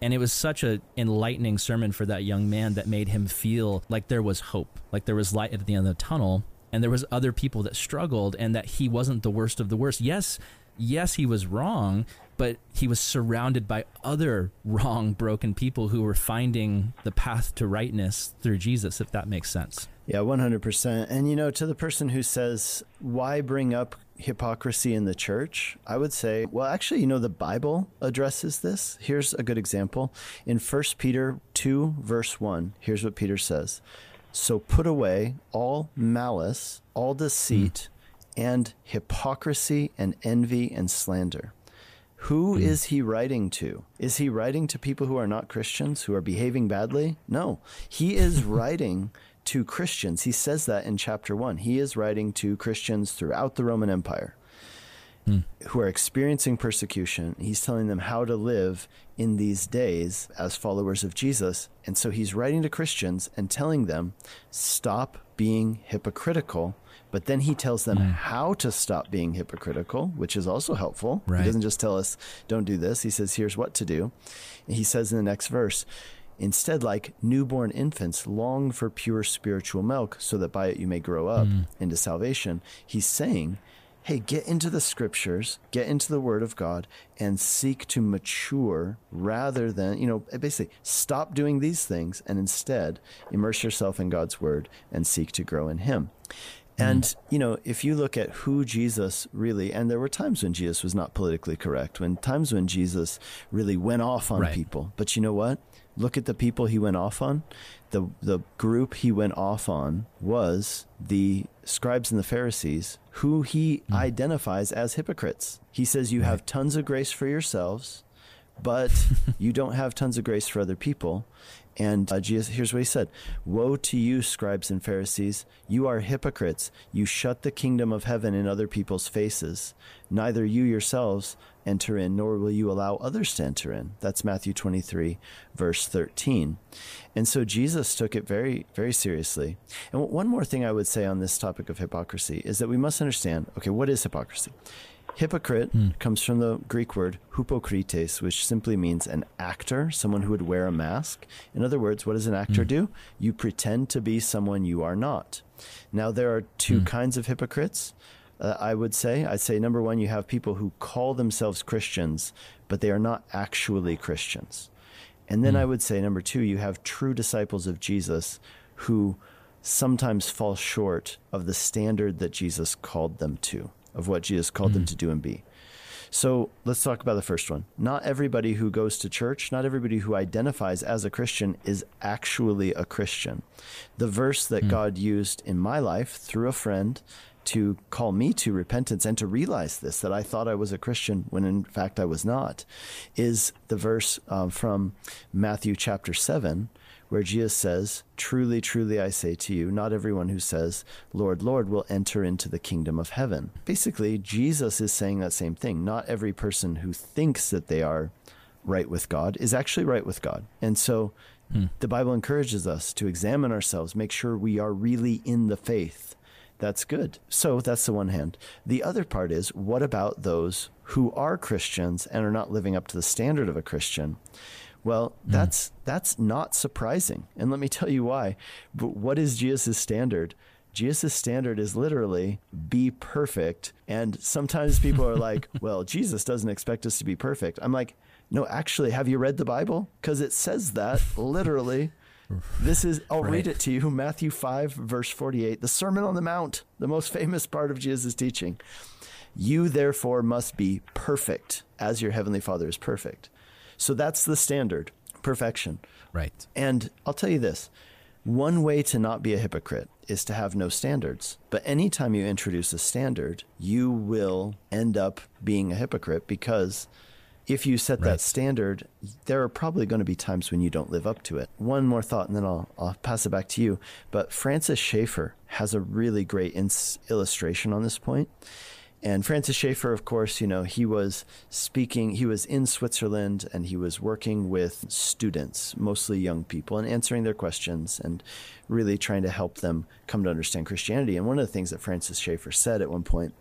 And it was such a enlightening sermon for that young man that made him feel like there was hope like there was light at the end of the tunnel and there was other people that struggled and that he wasn't the worst of the worst. Yes yes he was wrong but he was surrounded by other *laughs* wrong, broken people who were finding the path to rightness through Jesus, if that makes sense. Yeah, 100%. And, you know, to the person who says, why bring up hypocrisy in the church, I would say, well, actually, you know, the Bible addresses this. Here's a good example. In 1 Peter 2, verse 1, here's what Peter says So put away all malice, all deceit, mm. and hypocrisy, and envy, and slander. Who mm. is he writing to? Is he writing to people who are not Christians, who are behaving badly? No. He is *laughs* writing to Christians. He says that in chapter one. He is writing to Christians throughout the Roman Empire mm. who are experiencing persecution. He's telling them how to live in these days as followers of Jesus. And so he's writing to Christians and telling them, stop being hypocritical. But then he tells them mm. how to stop being hypocritical, which is also helpful. Right. He doesn't just tell us, don't do this. He says, here's what to do. And he says in the next verse, Instead, like newborn infants, long for pure spiritual milk, so that by it you may grow up mm. into salvation. He's saying, hey, get into the scriptures, get into the word of God, and seek to mature rather than, you know, basically stop doing these things and instead immerse yourself in God's word and seek to grow in Him. And, mm. you know, if you look at who Jesus really, and there were times when Jesus was not politically correct, when times when Jesus really went off on right. people. But you know what? look at the people he went off on. The the group he went off on was the scribes and the Pharisees, who he mm. identifies as hypocrites. He says you right. have tons of grace for yourselves, but *laughs* you don't have tons of grace for other people. And uh, Jesus, here's what he said Woe to you, scribes and Pharisees! You are hypocrites. You shut the kingdom of heaven in other people's faces. Neither you yourselves enter in, nor will you allow others to enter in. That's Matthew 23, verse 13. And so Jesus took it very, very seriously. And one more thing I would say on this topic of hypocrisy is that we must understand okay, what is hypocrisy? Hypocrite mm. comes from the Greek word hypokrites, which simply means an actor, someone who would wear a mask. In other words, what does an actor mm. do? You pretend to be someone you are not. Now, there are two mm. kinds of hypocrites. Uh, I would say. I'd say number one, you have people who call themselves Christians, but they are not actually Christians. And then mm. I would say number two, you have true disciples of Jesus who sometimes fall short of the standard that Jesus called them to of what Jesus called mm-hmm. them to do and be. So let's talk about the first one. Not everybody who goes to church, not everybody who identifies as a Christian is actually a Christian. The verse that mm. God used in my life through a friend to call me to repentance and to realize this, that I thought I was a Christian when in fact I was not, is the verse uh, from Matthew chapter 7, where Jesus says, Truly, truly, I say to you, not everyone who says, Lord, Lord, will enter into the kingdom of heaven. Basically, Jesus is saying that same thing. Not every person who thinks that they are right with God is actually right with God. And so hmm. the Bible encourages us to examine ourselves, make sure we are really in the faith. That's good. So that's the one hand. The other part is what about those who are Christians and are not living up to the standard of a Christian? Well, mm. that's that's not surprising. And let me tell you why. But what is Jesus' standard? Jesus' standard is literally be perfect. And sometimes people are like, *laughs* well, Jesus doesn't expect us to be perfect. I'm like, no, actually, have you read the Bible? Because it says that literally. *laughs* This is, I'll right. read it to you Matthew 5, verse 48, the Sermon on the Mount, the most famous part of Jesus' teaching. You therefore must be perfect as your heavenly Father is perfect. So that's the standard perfection. Right. And I'll tell you this one way to not be a hypocrite is to have no standards. But anytime you introduce a standard, you will end up being a hypocrite because if you set right. that standard, there are probably going to be times when you don't live up to it. One more thought, and then I'll, I'll pass it back to you. But Francis Schaeffer has a really great ins- illustration on this point. And Francis Schaeffer, of course, you know, he was speaking, he was in Switzerland and he was working with students, mostly young people, and answering their questions and really trying to help them come to understand Christianity. And one of the things that Francis Schaeffer said at one point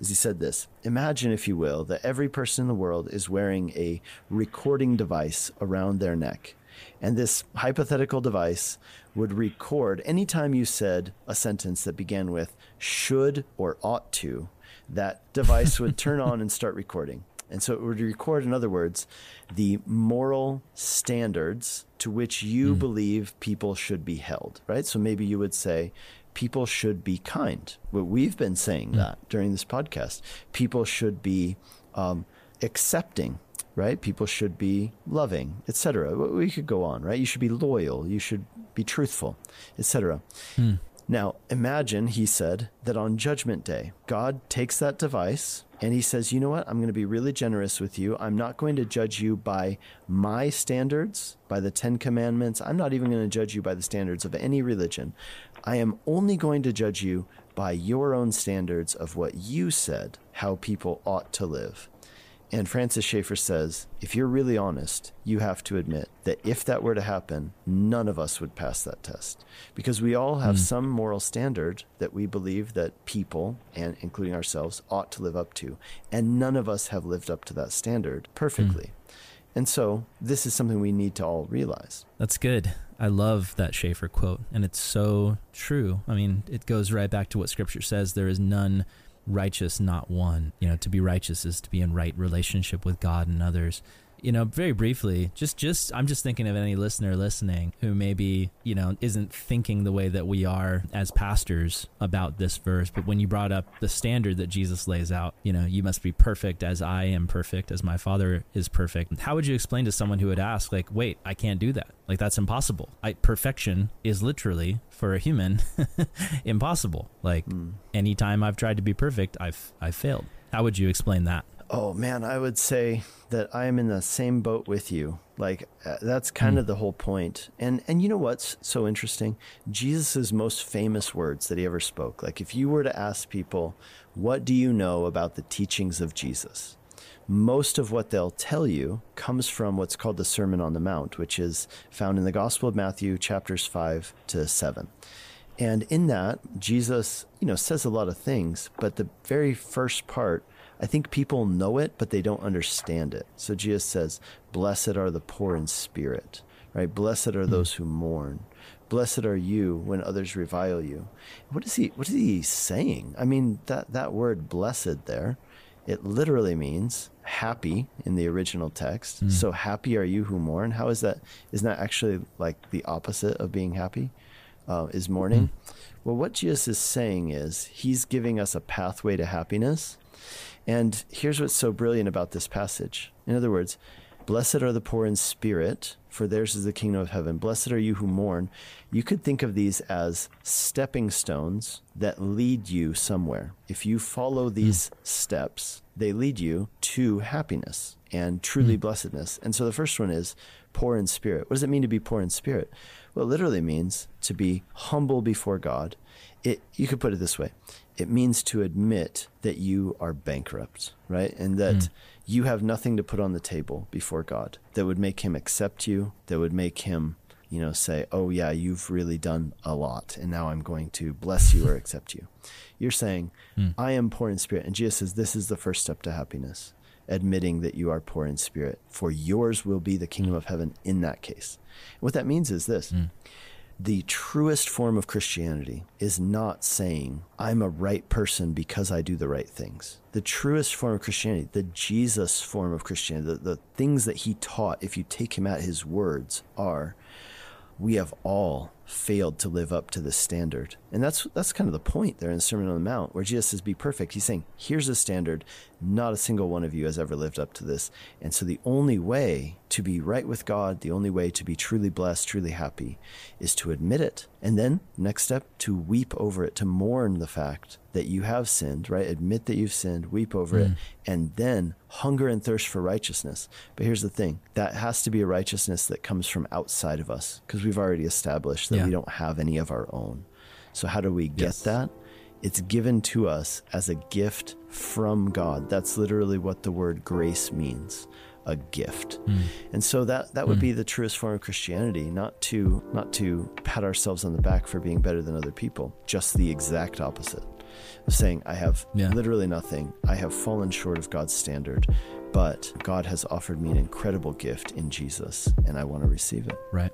is he said this Imagine, if you will, that every person in the world is wearing a recording device around their neck. And this hypothetical device would record anytime you said a sentence that began with should or ought to that device would turn on and start recording. And so it would record, in other words, the moral standards to which you mm. believe people should be held, right? So maybe you would say people should be kind. Well, we've been saying that during this podcast. People should be um, accepting, right? People should be loving, etc. We could go on, right? You should be loyal. You should be truthful, etc. Now, imagine, he said, that on Judgment Day, God takes that device and he says, You know what? I'm going to be really generous with you. I'm not going to judge you by my standards, by the Ten Commandments. I'm not even going to judge you by the standards of any religion. I am only going to judge you by your own standards of what you said, how people ought to live. And Francis Schaeffer says, if you're really honest, you have to admit that if that were to happen, none of us would pass that test. Because we all have hmm. some moral standard that we believe that people, and including ourselves, ought to live up to. And none of us have lived up to that standard perfectly. Hmm. And so this is something we need to all realize. That's good. I love that Schaeffer quote, and it's so true. I mean, it goes right back to what Scripture says: there is none righteous, not one. You know, to be righteous is to be in right relationship with God and others. You know, very briefly, just just I'm just thinking of any listener listening who maybe, you know, isn't thinking the way that we are as pastors about this verse, but when you brought up the standard that Jesus lays out, you know, you must be perfect as I am perfect, as my Father is perfect. How would you explain to someone who would ask like, "Wait, I can't do that." Like that's impossible. I, perfection is literally for a human *laughs* impossible. Like hmm. anytime I've tried to be perfect, I've I've failed. How would you explain that? Oh man, I would say that I am in the same boat with you. Like uh, that's kind of the whole point. And and you know what's so interesting? Jesus' most famous words that he ever spoke. Like if you were to ask people, what do you know about the teachings of Jesus? Most of what they'll tell you comes from what's called the Sermon on the Mount, which is found in the Gospel of Matthew chapters 5 to 7. And in that, Jesus, you know, says a lot of things, but the very first part I think people know it, but they don't understand it. So Jesus says, Blessed are the poor in spirit, right? Blessed are hmm. those who mourn. Blessed are you when others revile you. What is he what is he saying? I mean, that, that word blessed there, it literally means happy in the original text. Hmm. So happy are you who mourn. How is that? Isn't that actually like the opposite of being happy? Uh, is mourning? Hmm. Well, what Jesus is saying is he's giving us a pathway to happiness. And here's what's so brilliant about this passage. In other words, blessed are the poor in spirit, for theirs is the kingdom of heaven. Blessed are you who mourn. You could think of these as stepping stones that lead you somewhere. If you follow hmm. these steps, they lead you to happiness and truly hmm. blessedness. And so the first one is poor in spirit. What does it mean to be poor in spirit? Well, it literally means to be humble before God. It, you could put it this way it means to admit that you are bankrupt, right? And that hmm. you have nothing to put on the table before God that would make him accept you, that would make him, you know, say, oh, yeah, you've really done a lot, and now I'm going to bless you or accept you. You're saying, hmm. I am poor in spirit. And Jesus says, this is the first step to happiness, admitting that you are poor in spirit, for yours will be the kingdom of heaven in that case. What that means is this hmm. the truest form of Christianity is not saying, I'm a right person because I do the right things. The truest form of Christianity, the Jesus form of Christianity, the, the things that he taught, if you take him at his words, are we have all failed to live up to this standard. And that's that's kind of the point there in the Sermon on the Mount, where Jesus says, Be perfect. He's saying, Here's a standard. Not a single one of you has ever lived up to this. And so the only way to be right with God, the only way to be truly blessed, truly happy, is to admit it. And then, next step, to weep over it, to mourn the fact that you have sinned, right? Admit that you've sinned, weep over it, mm. and then hunger and thirst for righteousness. But here's the thing that has to be a righteousness that comes from outside of us, because we've already established that Yeah. we don't have any of our own. So, how do we get Yes. that? It's given to us as a gift from God. That's literally what the word grace means a gift. Hmm. And so that that would be hmm. the truest form of Christianity, not to not to pat ourselves on the back for being better than other people, just the exact opposite. Of saying I have Yeah. literally nothing. I have fallen short of God's standard, but God has offered me an incredible gift in Jesus and I want to receive it. Right.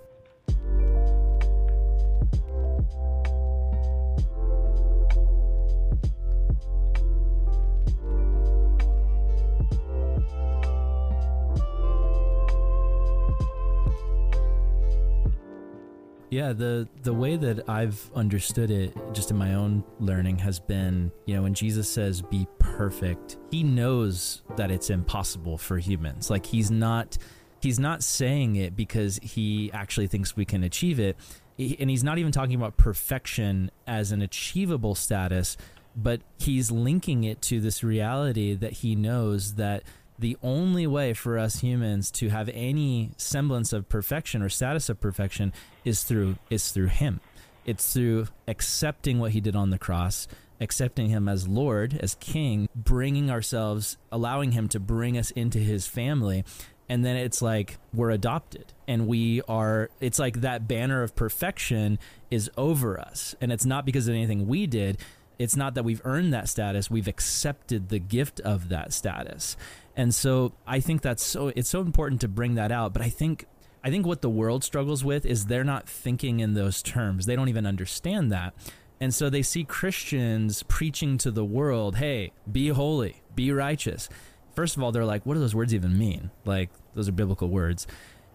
Yeah, the the way that I've understood it just in my own learning has been, you know, when Jesus says be perfect, he knows that it's impossible for humans. Like he's not he's not saying it because he actually thinks we can achieve it. And he's not even talking about perfection as an achievable status, but he's linking it to this reality that he knows that the only way for us humans to have any semblance of perfection or status of perfection is through is through him. It's through accepting what he did on the cross accepting him as lord as king bringing ourselves allowing him to bring us into his family. And then it's like we're adopted and we are it's like that banner of perfection is over us. And it's not because of anything we did it's not that we've earned that status we've accepted the gift of that status and so I think that's so it's so important to bring that out. But I think I think what the world struggles with is they're not thinking in those terms. They don't even understand that. And so they see Christians preaching to the world, hey, be holy, be righteous. First of all, they're like, what do those words even mean? Like, those are biblical words.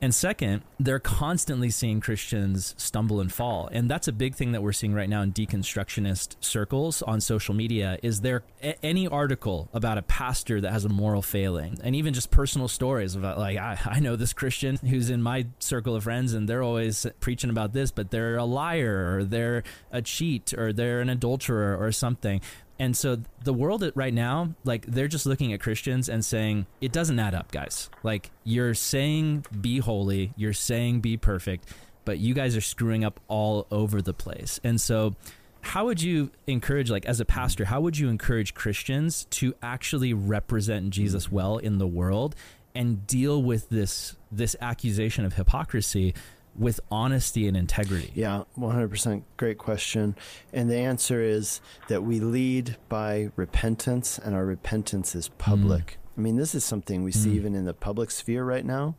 And second, they're constantly seeing Christians stumble and fall. And that's a big thing that we're seeing right now in deconstructionist circles on social media is there any article about a pastor that has a moral failing and even just personal stories about like I, I know this Christian who's in my circle of friends and they're always preaching about this, but they're a liar or they're a cheat or they're an adulterer or something. And so the world right now, like they're just looking at Christians and saying, it doesn't add up, guys. Like you're saying be holy, you're saying be perfect, but you guys are screwing up all over the place. And so how would you encourage like as a pastor, how would you encourage Christians to actually represent Jesus well in the world and deal with this this accusation of hypocrisy with honesty and integrity? Yeah, 100% great question. And the answer is that we lead by repentance, and our repentance is public. Mm. I mean, this is something we mm. see even in the public sphere right now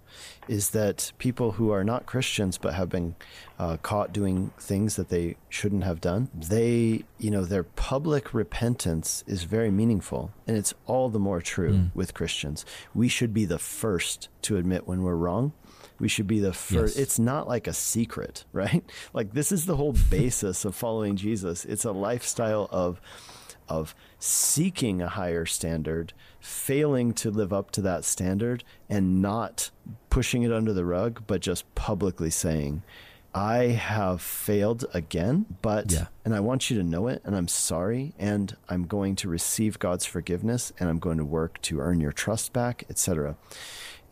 is that people who are not Christians but have been uh, caught doing things that they shouldn't have done, they, you know, their public repentance is very meaningful. And it's all the more true mm. with Christians. We should be the first to admit when we're wrong we should be the first. Yes. It's not like a secret, *laughs* right? Like this is the whole basis of following Jesus. It's a lifestyle of of seeking a higher standard, failing to live up to that standard, and not pushing it under the rug, but just publicly saying, I have failed again, but yeah. and I want you to know it and I'm sorry and I'm going to receive God's forgiveness and I'm going to work to earn your trust back, etc.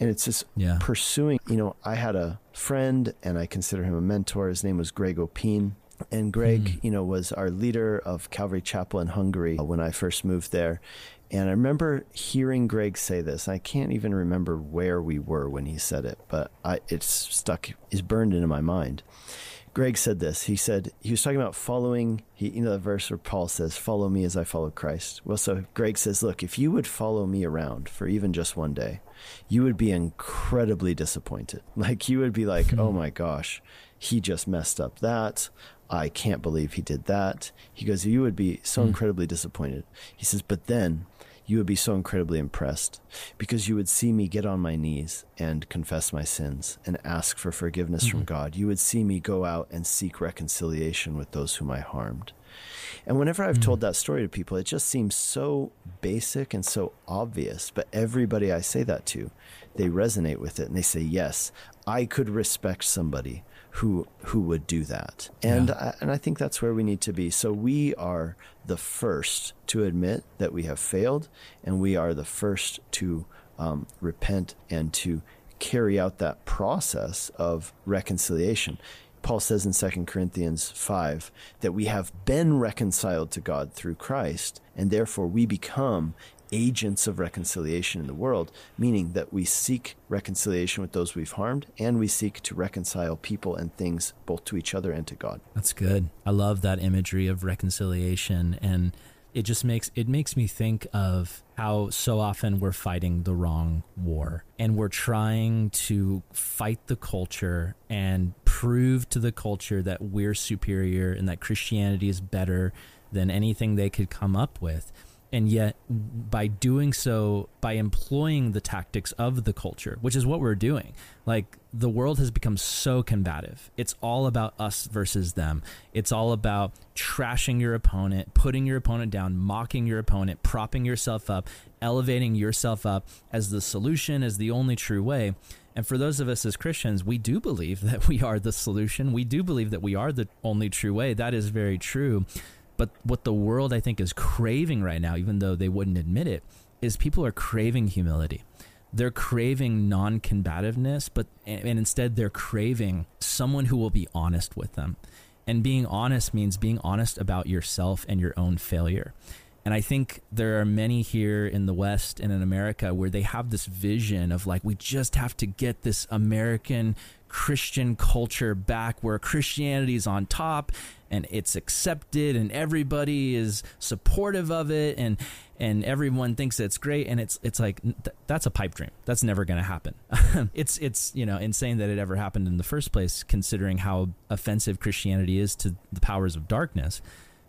And it's just yeah. pursuing, you know, I had a friend and I consider him a mentor. His name was Greg Opean. And Greg, mm. you know, was our leader of Calvary Chapel in Hungary when I first moved there. And I remember hearing Greg say this. I can't even remember where we were when he said it, but I, it's stuck, is burned into my mind. Greg said this. He said he was talking about following. He, you know, the verse where Paul says, "Follow me as I follow Christ." Well, so Greg says, "Look, if you would follow me around for even just one day, you would be incredibly disappointed. *laughs* Like you would be like, mm-hmm. oh my gosh, he just messed up that. I can't believe he did that. He goes, you would be so mm-hmm. incredibly disappointed. He says, but then you would be so incredibly impressed because you would see me get on my knees and confess my sins and ask for forgiveness mm-hmm. from God. You would see me go out and seek reconciliation with those whom I harmed. And whenever I've mm. told that story to people, it just seems so basic and so obvious. But everybody I say that to, they resonate with it and they say, yes, I could respect somebody who who would do that. And yeah. I, and I think that's where we need to be. So we are the first to admit that we have failed, and we are the first to um, repent and to carry out that process of reconciliation. Paul says in 2 Corinthians 5 that we have been reconciled to God through Christ, and therefore we become agents of reconciliation in the world, meaning that we seek reconciliation with those we've harmed and we seek to reconcile people and things both to each other and to God. That's good. I love that imagery of reconciliation and it just makes it makes me think of how so often we're fighting the wrong war and we're trying to fight the culture and prove to the culture that we're superior and that Christianity is better than anything they could come up with And yet, by doing so, by employing the tactics of the culture, which is what we're doing, like the world has become so combative. It's all about us versus them. It's all about trashing your opponent, putting your opponent down, mocking your opponent, propping yourself up, elevating yourself up as the solution, as the only true way. And for those of us as Christians, we do believe that we are the solution. We do believe that we are the only true way. That is very true. But what the world, I think, is craving right now, even though they wouldn't admit it, is people are craving humility. They're craving non combativeness, but and instead they're craving someone who will be honest with them. And being honest means being honest about yourself and your own failure. And I think there are many here in the West and in America where they have this vision of like, we just have to get this American Christian culture back where Christianity is on top and it's accepted and everybody is supportive of it and and everyone thinks it's great. And it's it's like th- that's a pipe dream. That's never going to happen. *laughs* It's it's you know insane that it ever happened in the first place considering how offensive Christianity is to the powers of darkness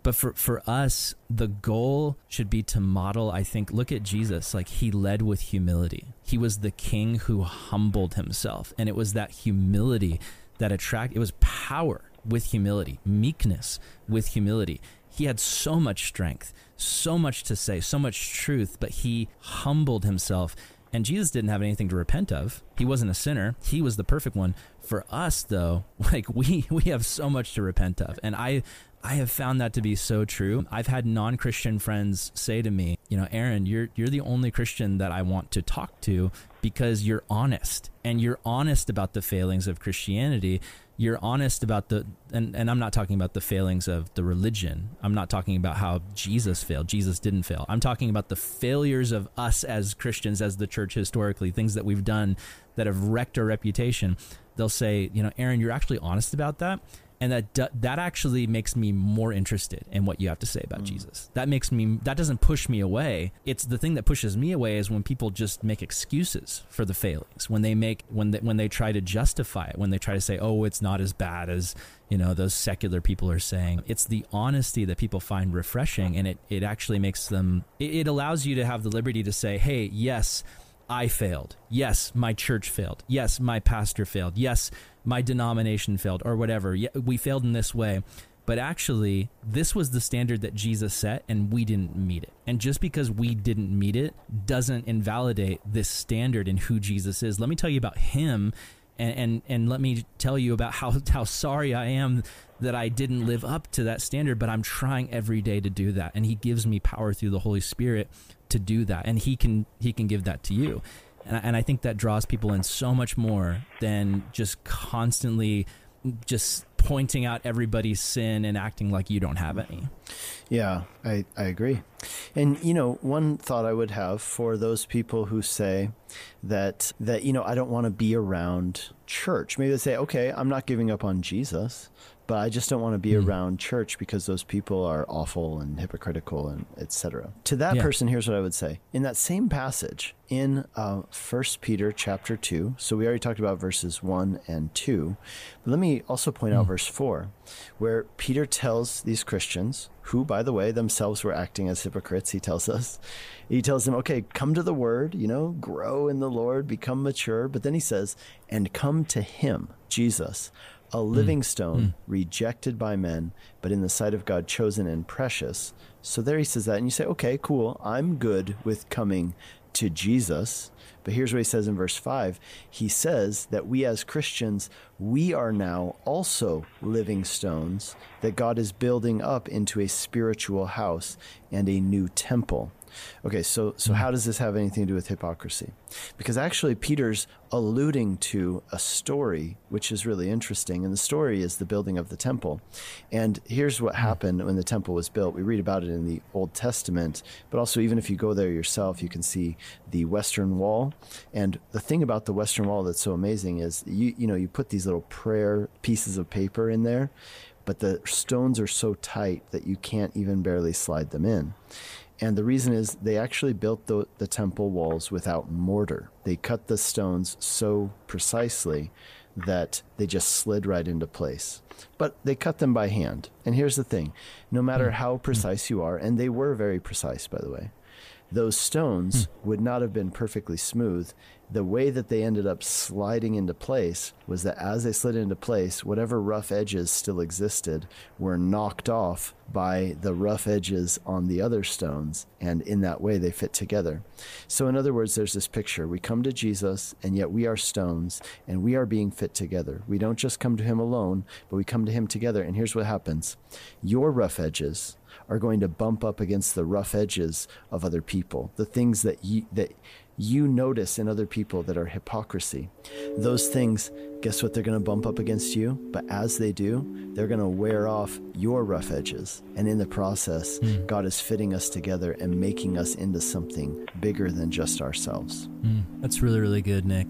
but for, for us, the goal should be to model, I think, look at Jesus. Like he led with humility. He was the king who humbled himself. And it was that humility that attract it was power with humility, meekness with humility. He had so much strength, so much to say, so much truth, but he humbled himself. And Jesus didn't have anything to repent of. He wasn't a sinner. He was the perfect one. For us though, *laughs* like we we have so much to repent of. And I I have found that to be so true. I've had non-Christian friends say to me, you know, Aaron, you're you're the only Christian that I want to talk to because you're honest and you're honest about the failings of Christianity. You're honest about the and, and I'm not talking about the failings of the religion. I'm not talking about how Jesus failed. Jesus didn't fail. I'm talking about the failures of us as Christians, as the church historically, things that we've done that have wrecked our reputation. They'll say, you know, Aaron, you're actually honest about that and that that actually makes me more interested in what you have to say about mm. Jesus. That makes me that doesn't push me away. It's the thing that pushes me away is when people just make excuses for the failings. When they make when they, when they try to justify it, when they try to say, "Oh, it's not as bad as, you know, those secular people are saying." It's the honesty that people find refreshing and it it actually makes them it, it allows you to have the liberty to say, "Hey, yes, I failed. Yes, my church failed. Yes, my pastor failed. Yes, my denomination failed or whatever. Yeah, we failed in this way. But actually, this was the standard that Jesus set, and we didn't meet it. And just because we didn't meet it doesn't invalidate this standard in who Jesus is. Let me tell you about him, and, and, and let me tell you about how, *laughs* how sorry I am that I didn't live up to that standard, but I'm trying every day to do that. And he gives me power through the Holy Spirit to do that. And he can, he can give that to you. And, and I think that draws people in so much more than just constantly just pointing out everybody's sin and acting like you don't have any. Yeah, I, I agree. And you know, one thought I would have for those people who say that that you know, I don't want to be around church. Maybe they say, "Okay, I'm not giving up on Jesus, but I just don't want to be mm. around church because those people are awful and hypocritical and etc. To that yeah. person, here's what I would say: in that same passage in uh, First Peter chapter two. So we already talked about verses one and two, but let me also point mm. out verse four, where Peter tells these Christians, who, by the way, themselves were acting as hypocrites. He tells us, he tells them, "Okay, come to the Word. You know, grow in the Lord, become mature." But then he says, "And come to Him, Jesus." A living mm. stone, mm. rejected by men, but in the sight of God, chosen and precious. So there he says that, and you say, okay, cool, I'm good with coming to Jesus. But here's what he says in verse 5 He says that we as Christians, we are now also living stones that God is building up into a spiritual house and a new temple. Okay, so so mm-hmm. how does this have anything to do with hypocrisy? Because actually Peter's alluding to a story which is really interesting and the story is the building of the temple. And here's what mm-hmm. happened when the temple was built. We read about it in the Old Testament, but also even if you go there yourself, you can see the western wall. And the thing about the western wall that's so amazing is you you know, you put these little prayer pieces of paper in there, but the stones are so tight that you can't even barely slide them in. And the reason is they actually built the, the temple walls without mortar. They cut the stones so precisely that they just slid right into place. But they cut them by hand. And here's the thing no matter hmm. how precise you are, and they were very precise, by the way, those stones hmm. would not have been perfectly smooth. The way that they ended up sliding into place was that as they slid into place, whatever rough edges still existed were knocked off by the rough edges on the other stones. And in that way, they fit together. So, in other words, there's this picture. We come to Jesus, and yet we are stones, and we are being fit together. We don't just come to Him alone, but we come to Him together. And here's what happens your rough edges are going to bump up against the rough edges of other people, the things that you that you notice in other people that are hypocrisy. Those things, guess what they're going to bump up against you? But as they do, they're going to wear off your rough edges. And in the process, mm. God is fitting us together and making us into something bigger than just ourselves. Mm. That's really, really good, Nick.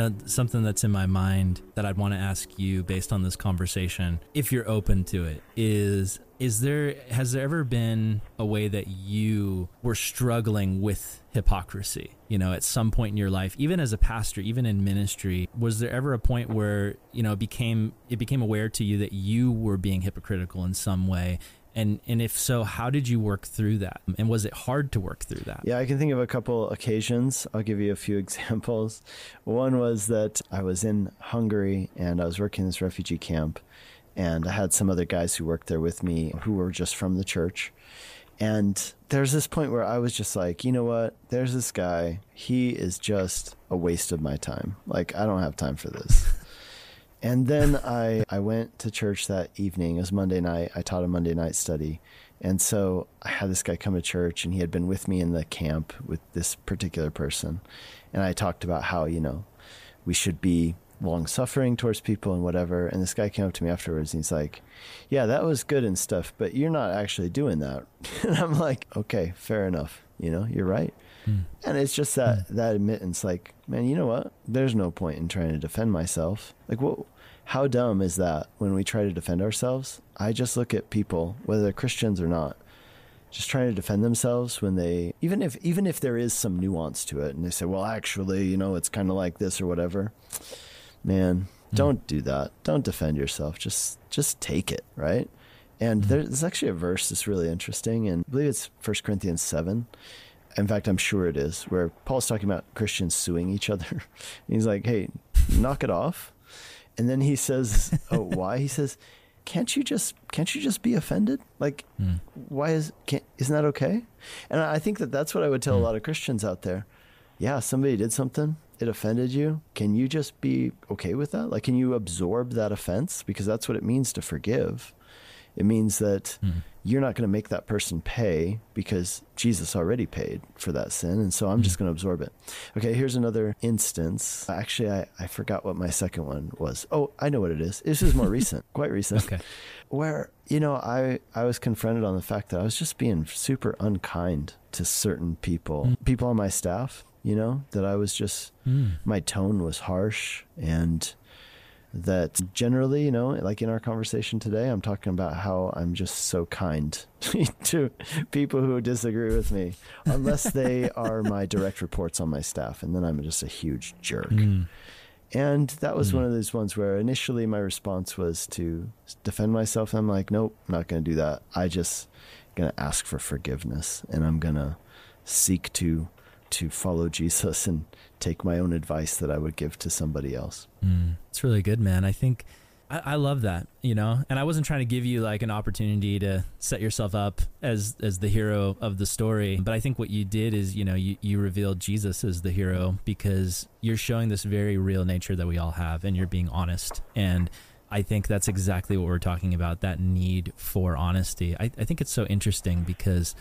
Know, something that's in my mind that I'd want to ask you based on this conversation, if you're open to it, is is there has there ever been a way that you were struggling with hypocrisy? You know at some point in your life even as a pastor even in ministry was there ever a point where you know it became it became aware to you that you were being hypocritical in some way and and if so, how did you work through that? And was it hard to work through that? Yeah, I can think of a couple occasions. I'll give you a few *laughs* examples. One was that I was in Hungary and I was working in this refugee camp and I had some other guys who worked there with me who were just from the church. And there's this point where I was just like, you know what? There's this guy. He is just a waste of my time. Like, I don't have time for this. And then I, I went to church that evening. It was Monday night. I taught a Monday night study. And so I had this guy come to church, and he had been with me in the camp with this particular person. And I talked about how, you know, we should be long suffering towards people and whatever. And this guy came up to me afterwards and he's like, Yeah, that was good and stuff, but you're not actually doing that. *laughs* and I'm like, Okay, fair enough. You know, you're right. Mm. And it's just that mm. that admittance, like, man, you know what? There's no point in trying to defend myself. Like, what? How dumb is that when we try to defend ourselves? I just look at people, whether they're Christians or not, just trying to defend themselves when they even if even if there is some nuance to it, and they say, well, actually, you know, it's kind of like this or whatever. Man, mm. don't do that. Don't defend yourself. Just just take it, right? And mm. there's actually a verse that's really interesting, and I believe it's First Corinthians seven in fact, I'm sure it is, where Paul's talking about Christians suing each other. *laughs* he's like, hey, knock it off. And then he says, oh, *laughs* why? He says, can't you just can't you just be offended? Like, mm. why is can't, isn't that okay? And I think that that's what I would tell mm. a hmm. lot of Christians out there. Yeah, somebody did something, it offended you. Can you just be okay with that? Like, can you absorb that offense? Because that's what it means to forgive. It means that mm. you're not going to make that person pay because Jesus already paid for that sin. And so I'm mm. just going to absorb it. Okay, here's another instance. Actually, I, I forgot what my second one was. Oh, I know what it is. This is more *laughs* recent, quite recent. Okay. Where, you know, I, I was confronted on the fact that I was just being super unkind to certain people, mm. people on my staff, you know, that I was just, mm. my tone was harsh and that generally, you know, like in our conversation today, I'm talking about how I'm just so kind *laughs* to people who disagree with me, unless they are my direct reports on my staff, and then I'm just a huge jerk. Mm. And that was mm. one of those ones where initially my response was to defend myself. I'm like, nope, I'm not going to do that. I just going to ask for forgiveness, and I'm going to seek to to follow Jesus and take my own advice that I would give to somebody else. Mm, it's really good, man. I think I, I, love that, you know, and I wasn't trying to give you like an opportunity to set yourself up as, as the hero of the story. But I think what you did is, you know, you, you revealed Jesus as the hero because you're showing this very real nature that we all have and you're being honest. And I think that's exactly what we're talking about that need for honesty. I, I think it's so interesting because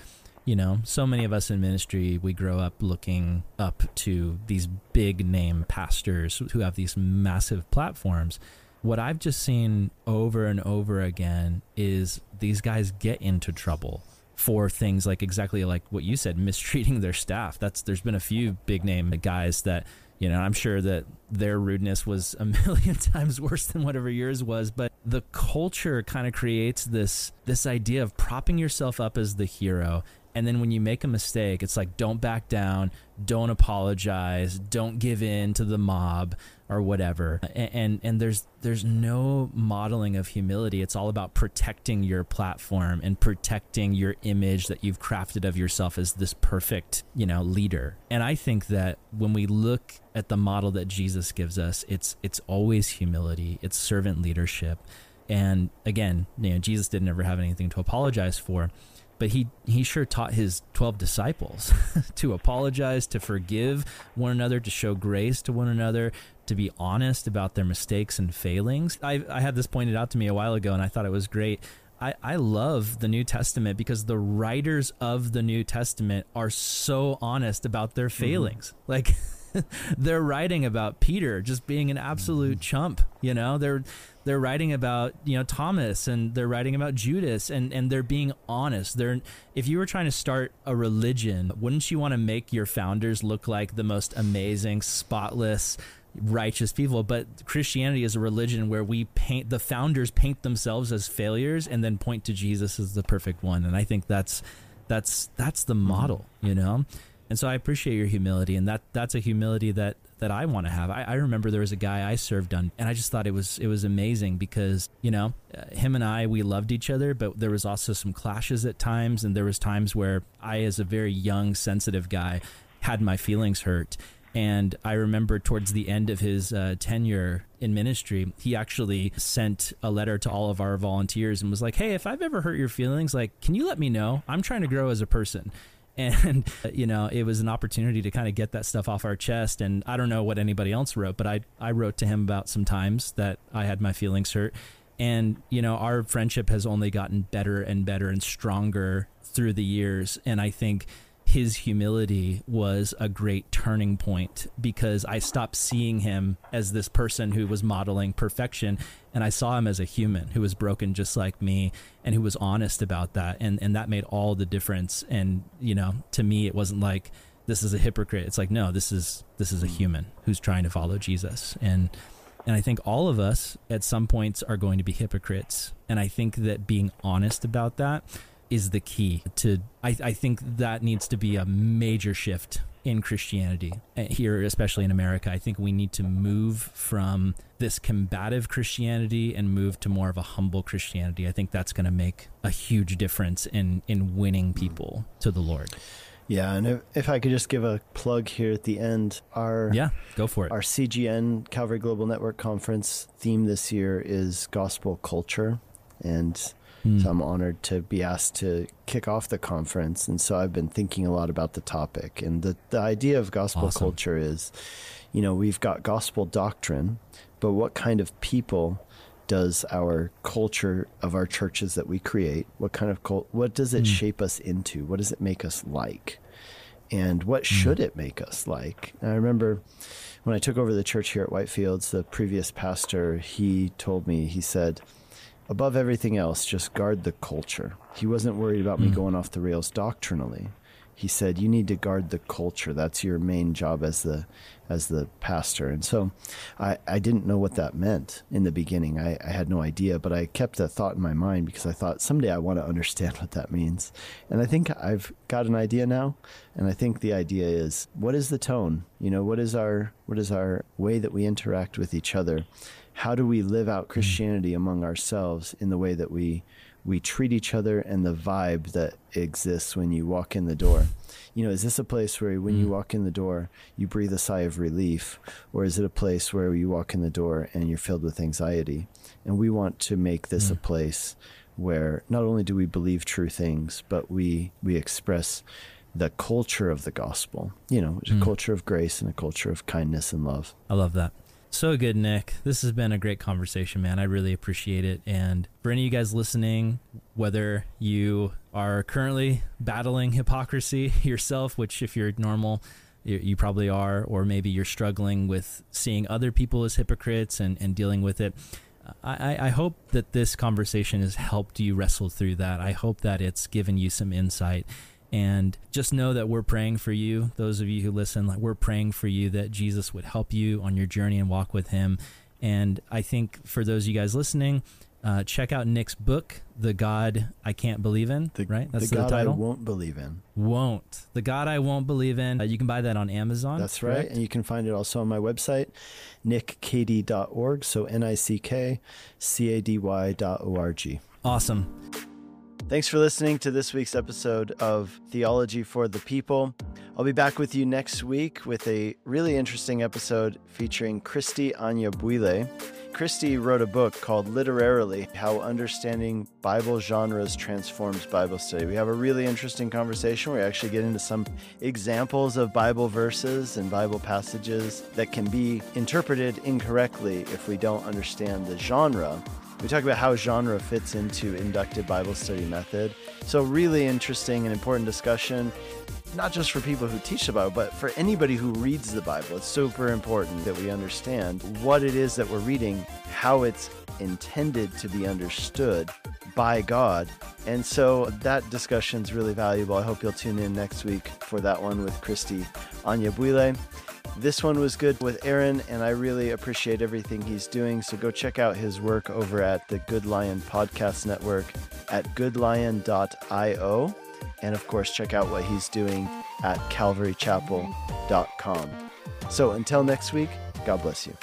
You know, so many of us in ministry, we grow up looking up to these big name pastors who have these massive platforms. What I've just seen over and over again is these guys get into trouble for things like exactly like what you said, *laughs* mistreating their staff. That's there's been a few big name guys that you know, I'm sure that their rudeness was a *laughs* million times worse than whatever yours was, but the culture kind of creates this this idea of propping yourself up as the hero and then when you make a mistake, it's like don't back down, don't apologize, don't give in to the mob or whatever. And, and and, there's there's no modeling of humility. It's all about protecting your platform and protecting your image that you've crafted of yourself as this perfect, you know, leader. And I think that when we look at the model that Jesus gives us, it's it's always humility, it's servant leadership. And again, you know, Jesus didn't ever have anything to apologize for but he he sure taught his 12 disciples *laughs* to apologize to forgive one another to show grace to one another to be honest about their mistakes and failings i, I had this pointed out to me a while ago and i thought it was great I, I love the New Testament because the writers of the New Testament are so honest about their mm-hmm. failings. Mm-hmm. Like *laughs* *laughs* they're writing about Peter just being an absolute mm-hmm. chump, you know? They're they're writing about you know Thomas and they're writing about Judas and and they're being honest. They're if you were trying to start a religion, wouldn't you want to make your founders look like the most amazing, spotless, righteous people? But Christianity is a religion where we paint the founders paint themselves as failures and then point to Jesus as the perfect one. And I think that's that's that's the model, you know. And so I appreciate your humility, and that that's a humility that that I want to have. I, I, remember there was a guy I served on, and I just thought it was it was amazing because you know uh, him and I we loved each other, but there was also some clashes at times, and there was times where I, as a very young, sensitive guy, had my feelings hurt. And I remember towards the end of his uh, tenure in ministry, he actually sent a letter to all of our volunteers and was like, "Hey, if I've ever hurt your feelings, like, can you let me know? I'm trying to grow as a person." And *laughs* you know it was an opportunity to kind of get that stuff off our chest. And i don't know what anybody else wrote but i i wrote to him about some times that i had my feelings hurt. And you know our friendship has only gotten better and better and stronger through the years. And i think his humility was a great turning point because I stopped seeing him as this person who was modeling perfection and I saw him as a human who was broken just like me and who was honest about that and and that made all the difference. And you know to me it wasn't like this is a hypocrite. It's like no this is this is a mm. human who's trying to follow Jesus. And and I think all of us at some points are going to be hypocrites. And I think that being honest about that is the key to I, I think that needs to be a major shift in Christianity eh, here, especially in America. I think we need to move from this combative Christianity and move to more of a humble Christianity. I think that's going to make a huge difference in in winning people to the Lord. Yeah, and if, if I could just give a plug here at the end, our yeah, go for it. Our CGN Calvary Global Network conference theme this year is gospel culture, and Mm. So I'm honored to be asked to kick off the conference. And so I've been thinking a lot about the topic. And the, the idea of gospel awesome. culture is, you know, we've got gospel doctrine, but what kind of people does our culture of our churches that we create, what kind of cult, what does it mm. shape us into? What does it make us like? And what mm. should it make us like? And I remember when I took over the church here at Whitefields, the previous pastor, he told me, he said, above everything else, just guard the culture. He wasn't worried about mm. me hmm. going off the rails doctrinally. He said, "You need to guard the culture. That's your main job as the as the pastor." And so, I I didn't know what that meant in the beginning. I, I had no idea, but I kept that thought in my mind because I thought someday I want to understand *laughs* what that means. And I think I've got an idea now. And I think the idea is, what is the tone? You know, what is our what is our way that we interact with each other? How do we live out mm. Christianity among ourselves in the way that we we treat each other and the vibe that exists when you walk in the door. You know, is this a place where when you mm. walk in the door, you breathe a sigh of relief? Or is it a place where you walk in the door and you're filled with anxiety? And we want to make this mm. a place where not only do we believe true things, but we, we express the culture of the gospel, you know, mm. a culture of grace and a culture of kindness and love. I love that. So good, Nick. This has been a great conversation, man. I really appreciate it. And for any of you guys listening, whether you are currently battling hypocrisy *laughs* yourself, which if you're normal, you, probably are, or maybe you're struggling with seeing other people as hypocrites and, and dealing with it. I, I hope that this conversation has helped you wrestle through that. I hope that it's given you some insight and just know that we're praying for you. Those of you who listen, like we're praying for you that Jesus would help you on your journey and walk with Him. And I think for those of you guys listening, uh, check out Nick's book, "The God I Can't Believe in." The, right, that's the, the God title. I won't believe in. Won't the God I won't believe in? Uh, you can buy that on Amazon. That's correct? right, and you can find it also on my website, nickcady.org. So n i c k c a d y dot o r g. Awesome. Thanks for listening to this week's episode of Theology for the People. I'll be back with you next week with a really interesting episode featuring Kristie Anyabwile. Kristie wrote a book called Literarily How Understanding Bible Genres Transforms Bible Study. We have a really interesting conversation. We actually get into some examples of Bible verses and Bible passages that can be interpreted incorrectly if we don't understand the genre we talk about how genre fits into inductive Bible study method. So, really interesting and important discussion, not just for people who teach the Bible, but for anybody who reads the Bible. It's super important that we understand what it is that we're reading, how it's intended to be understood by God. And so that discussion is really valuable. I hope you'll tune in next week for that one with Kristie Anyabwile. This one was good with Aaron, and I really appreciate everything he's doing. So go check out his work over at the GoodLion Podcast Network at goodlion.io. And of course, check out what he's doing at calvarychapel.com. So until next week, God bless you.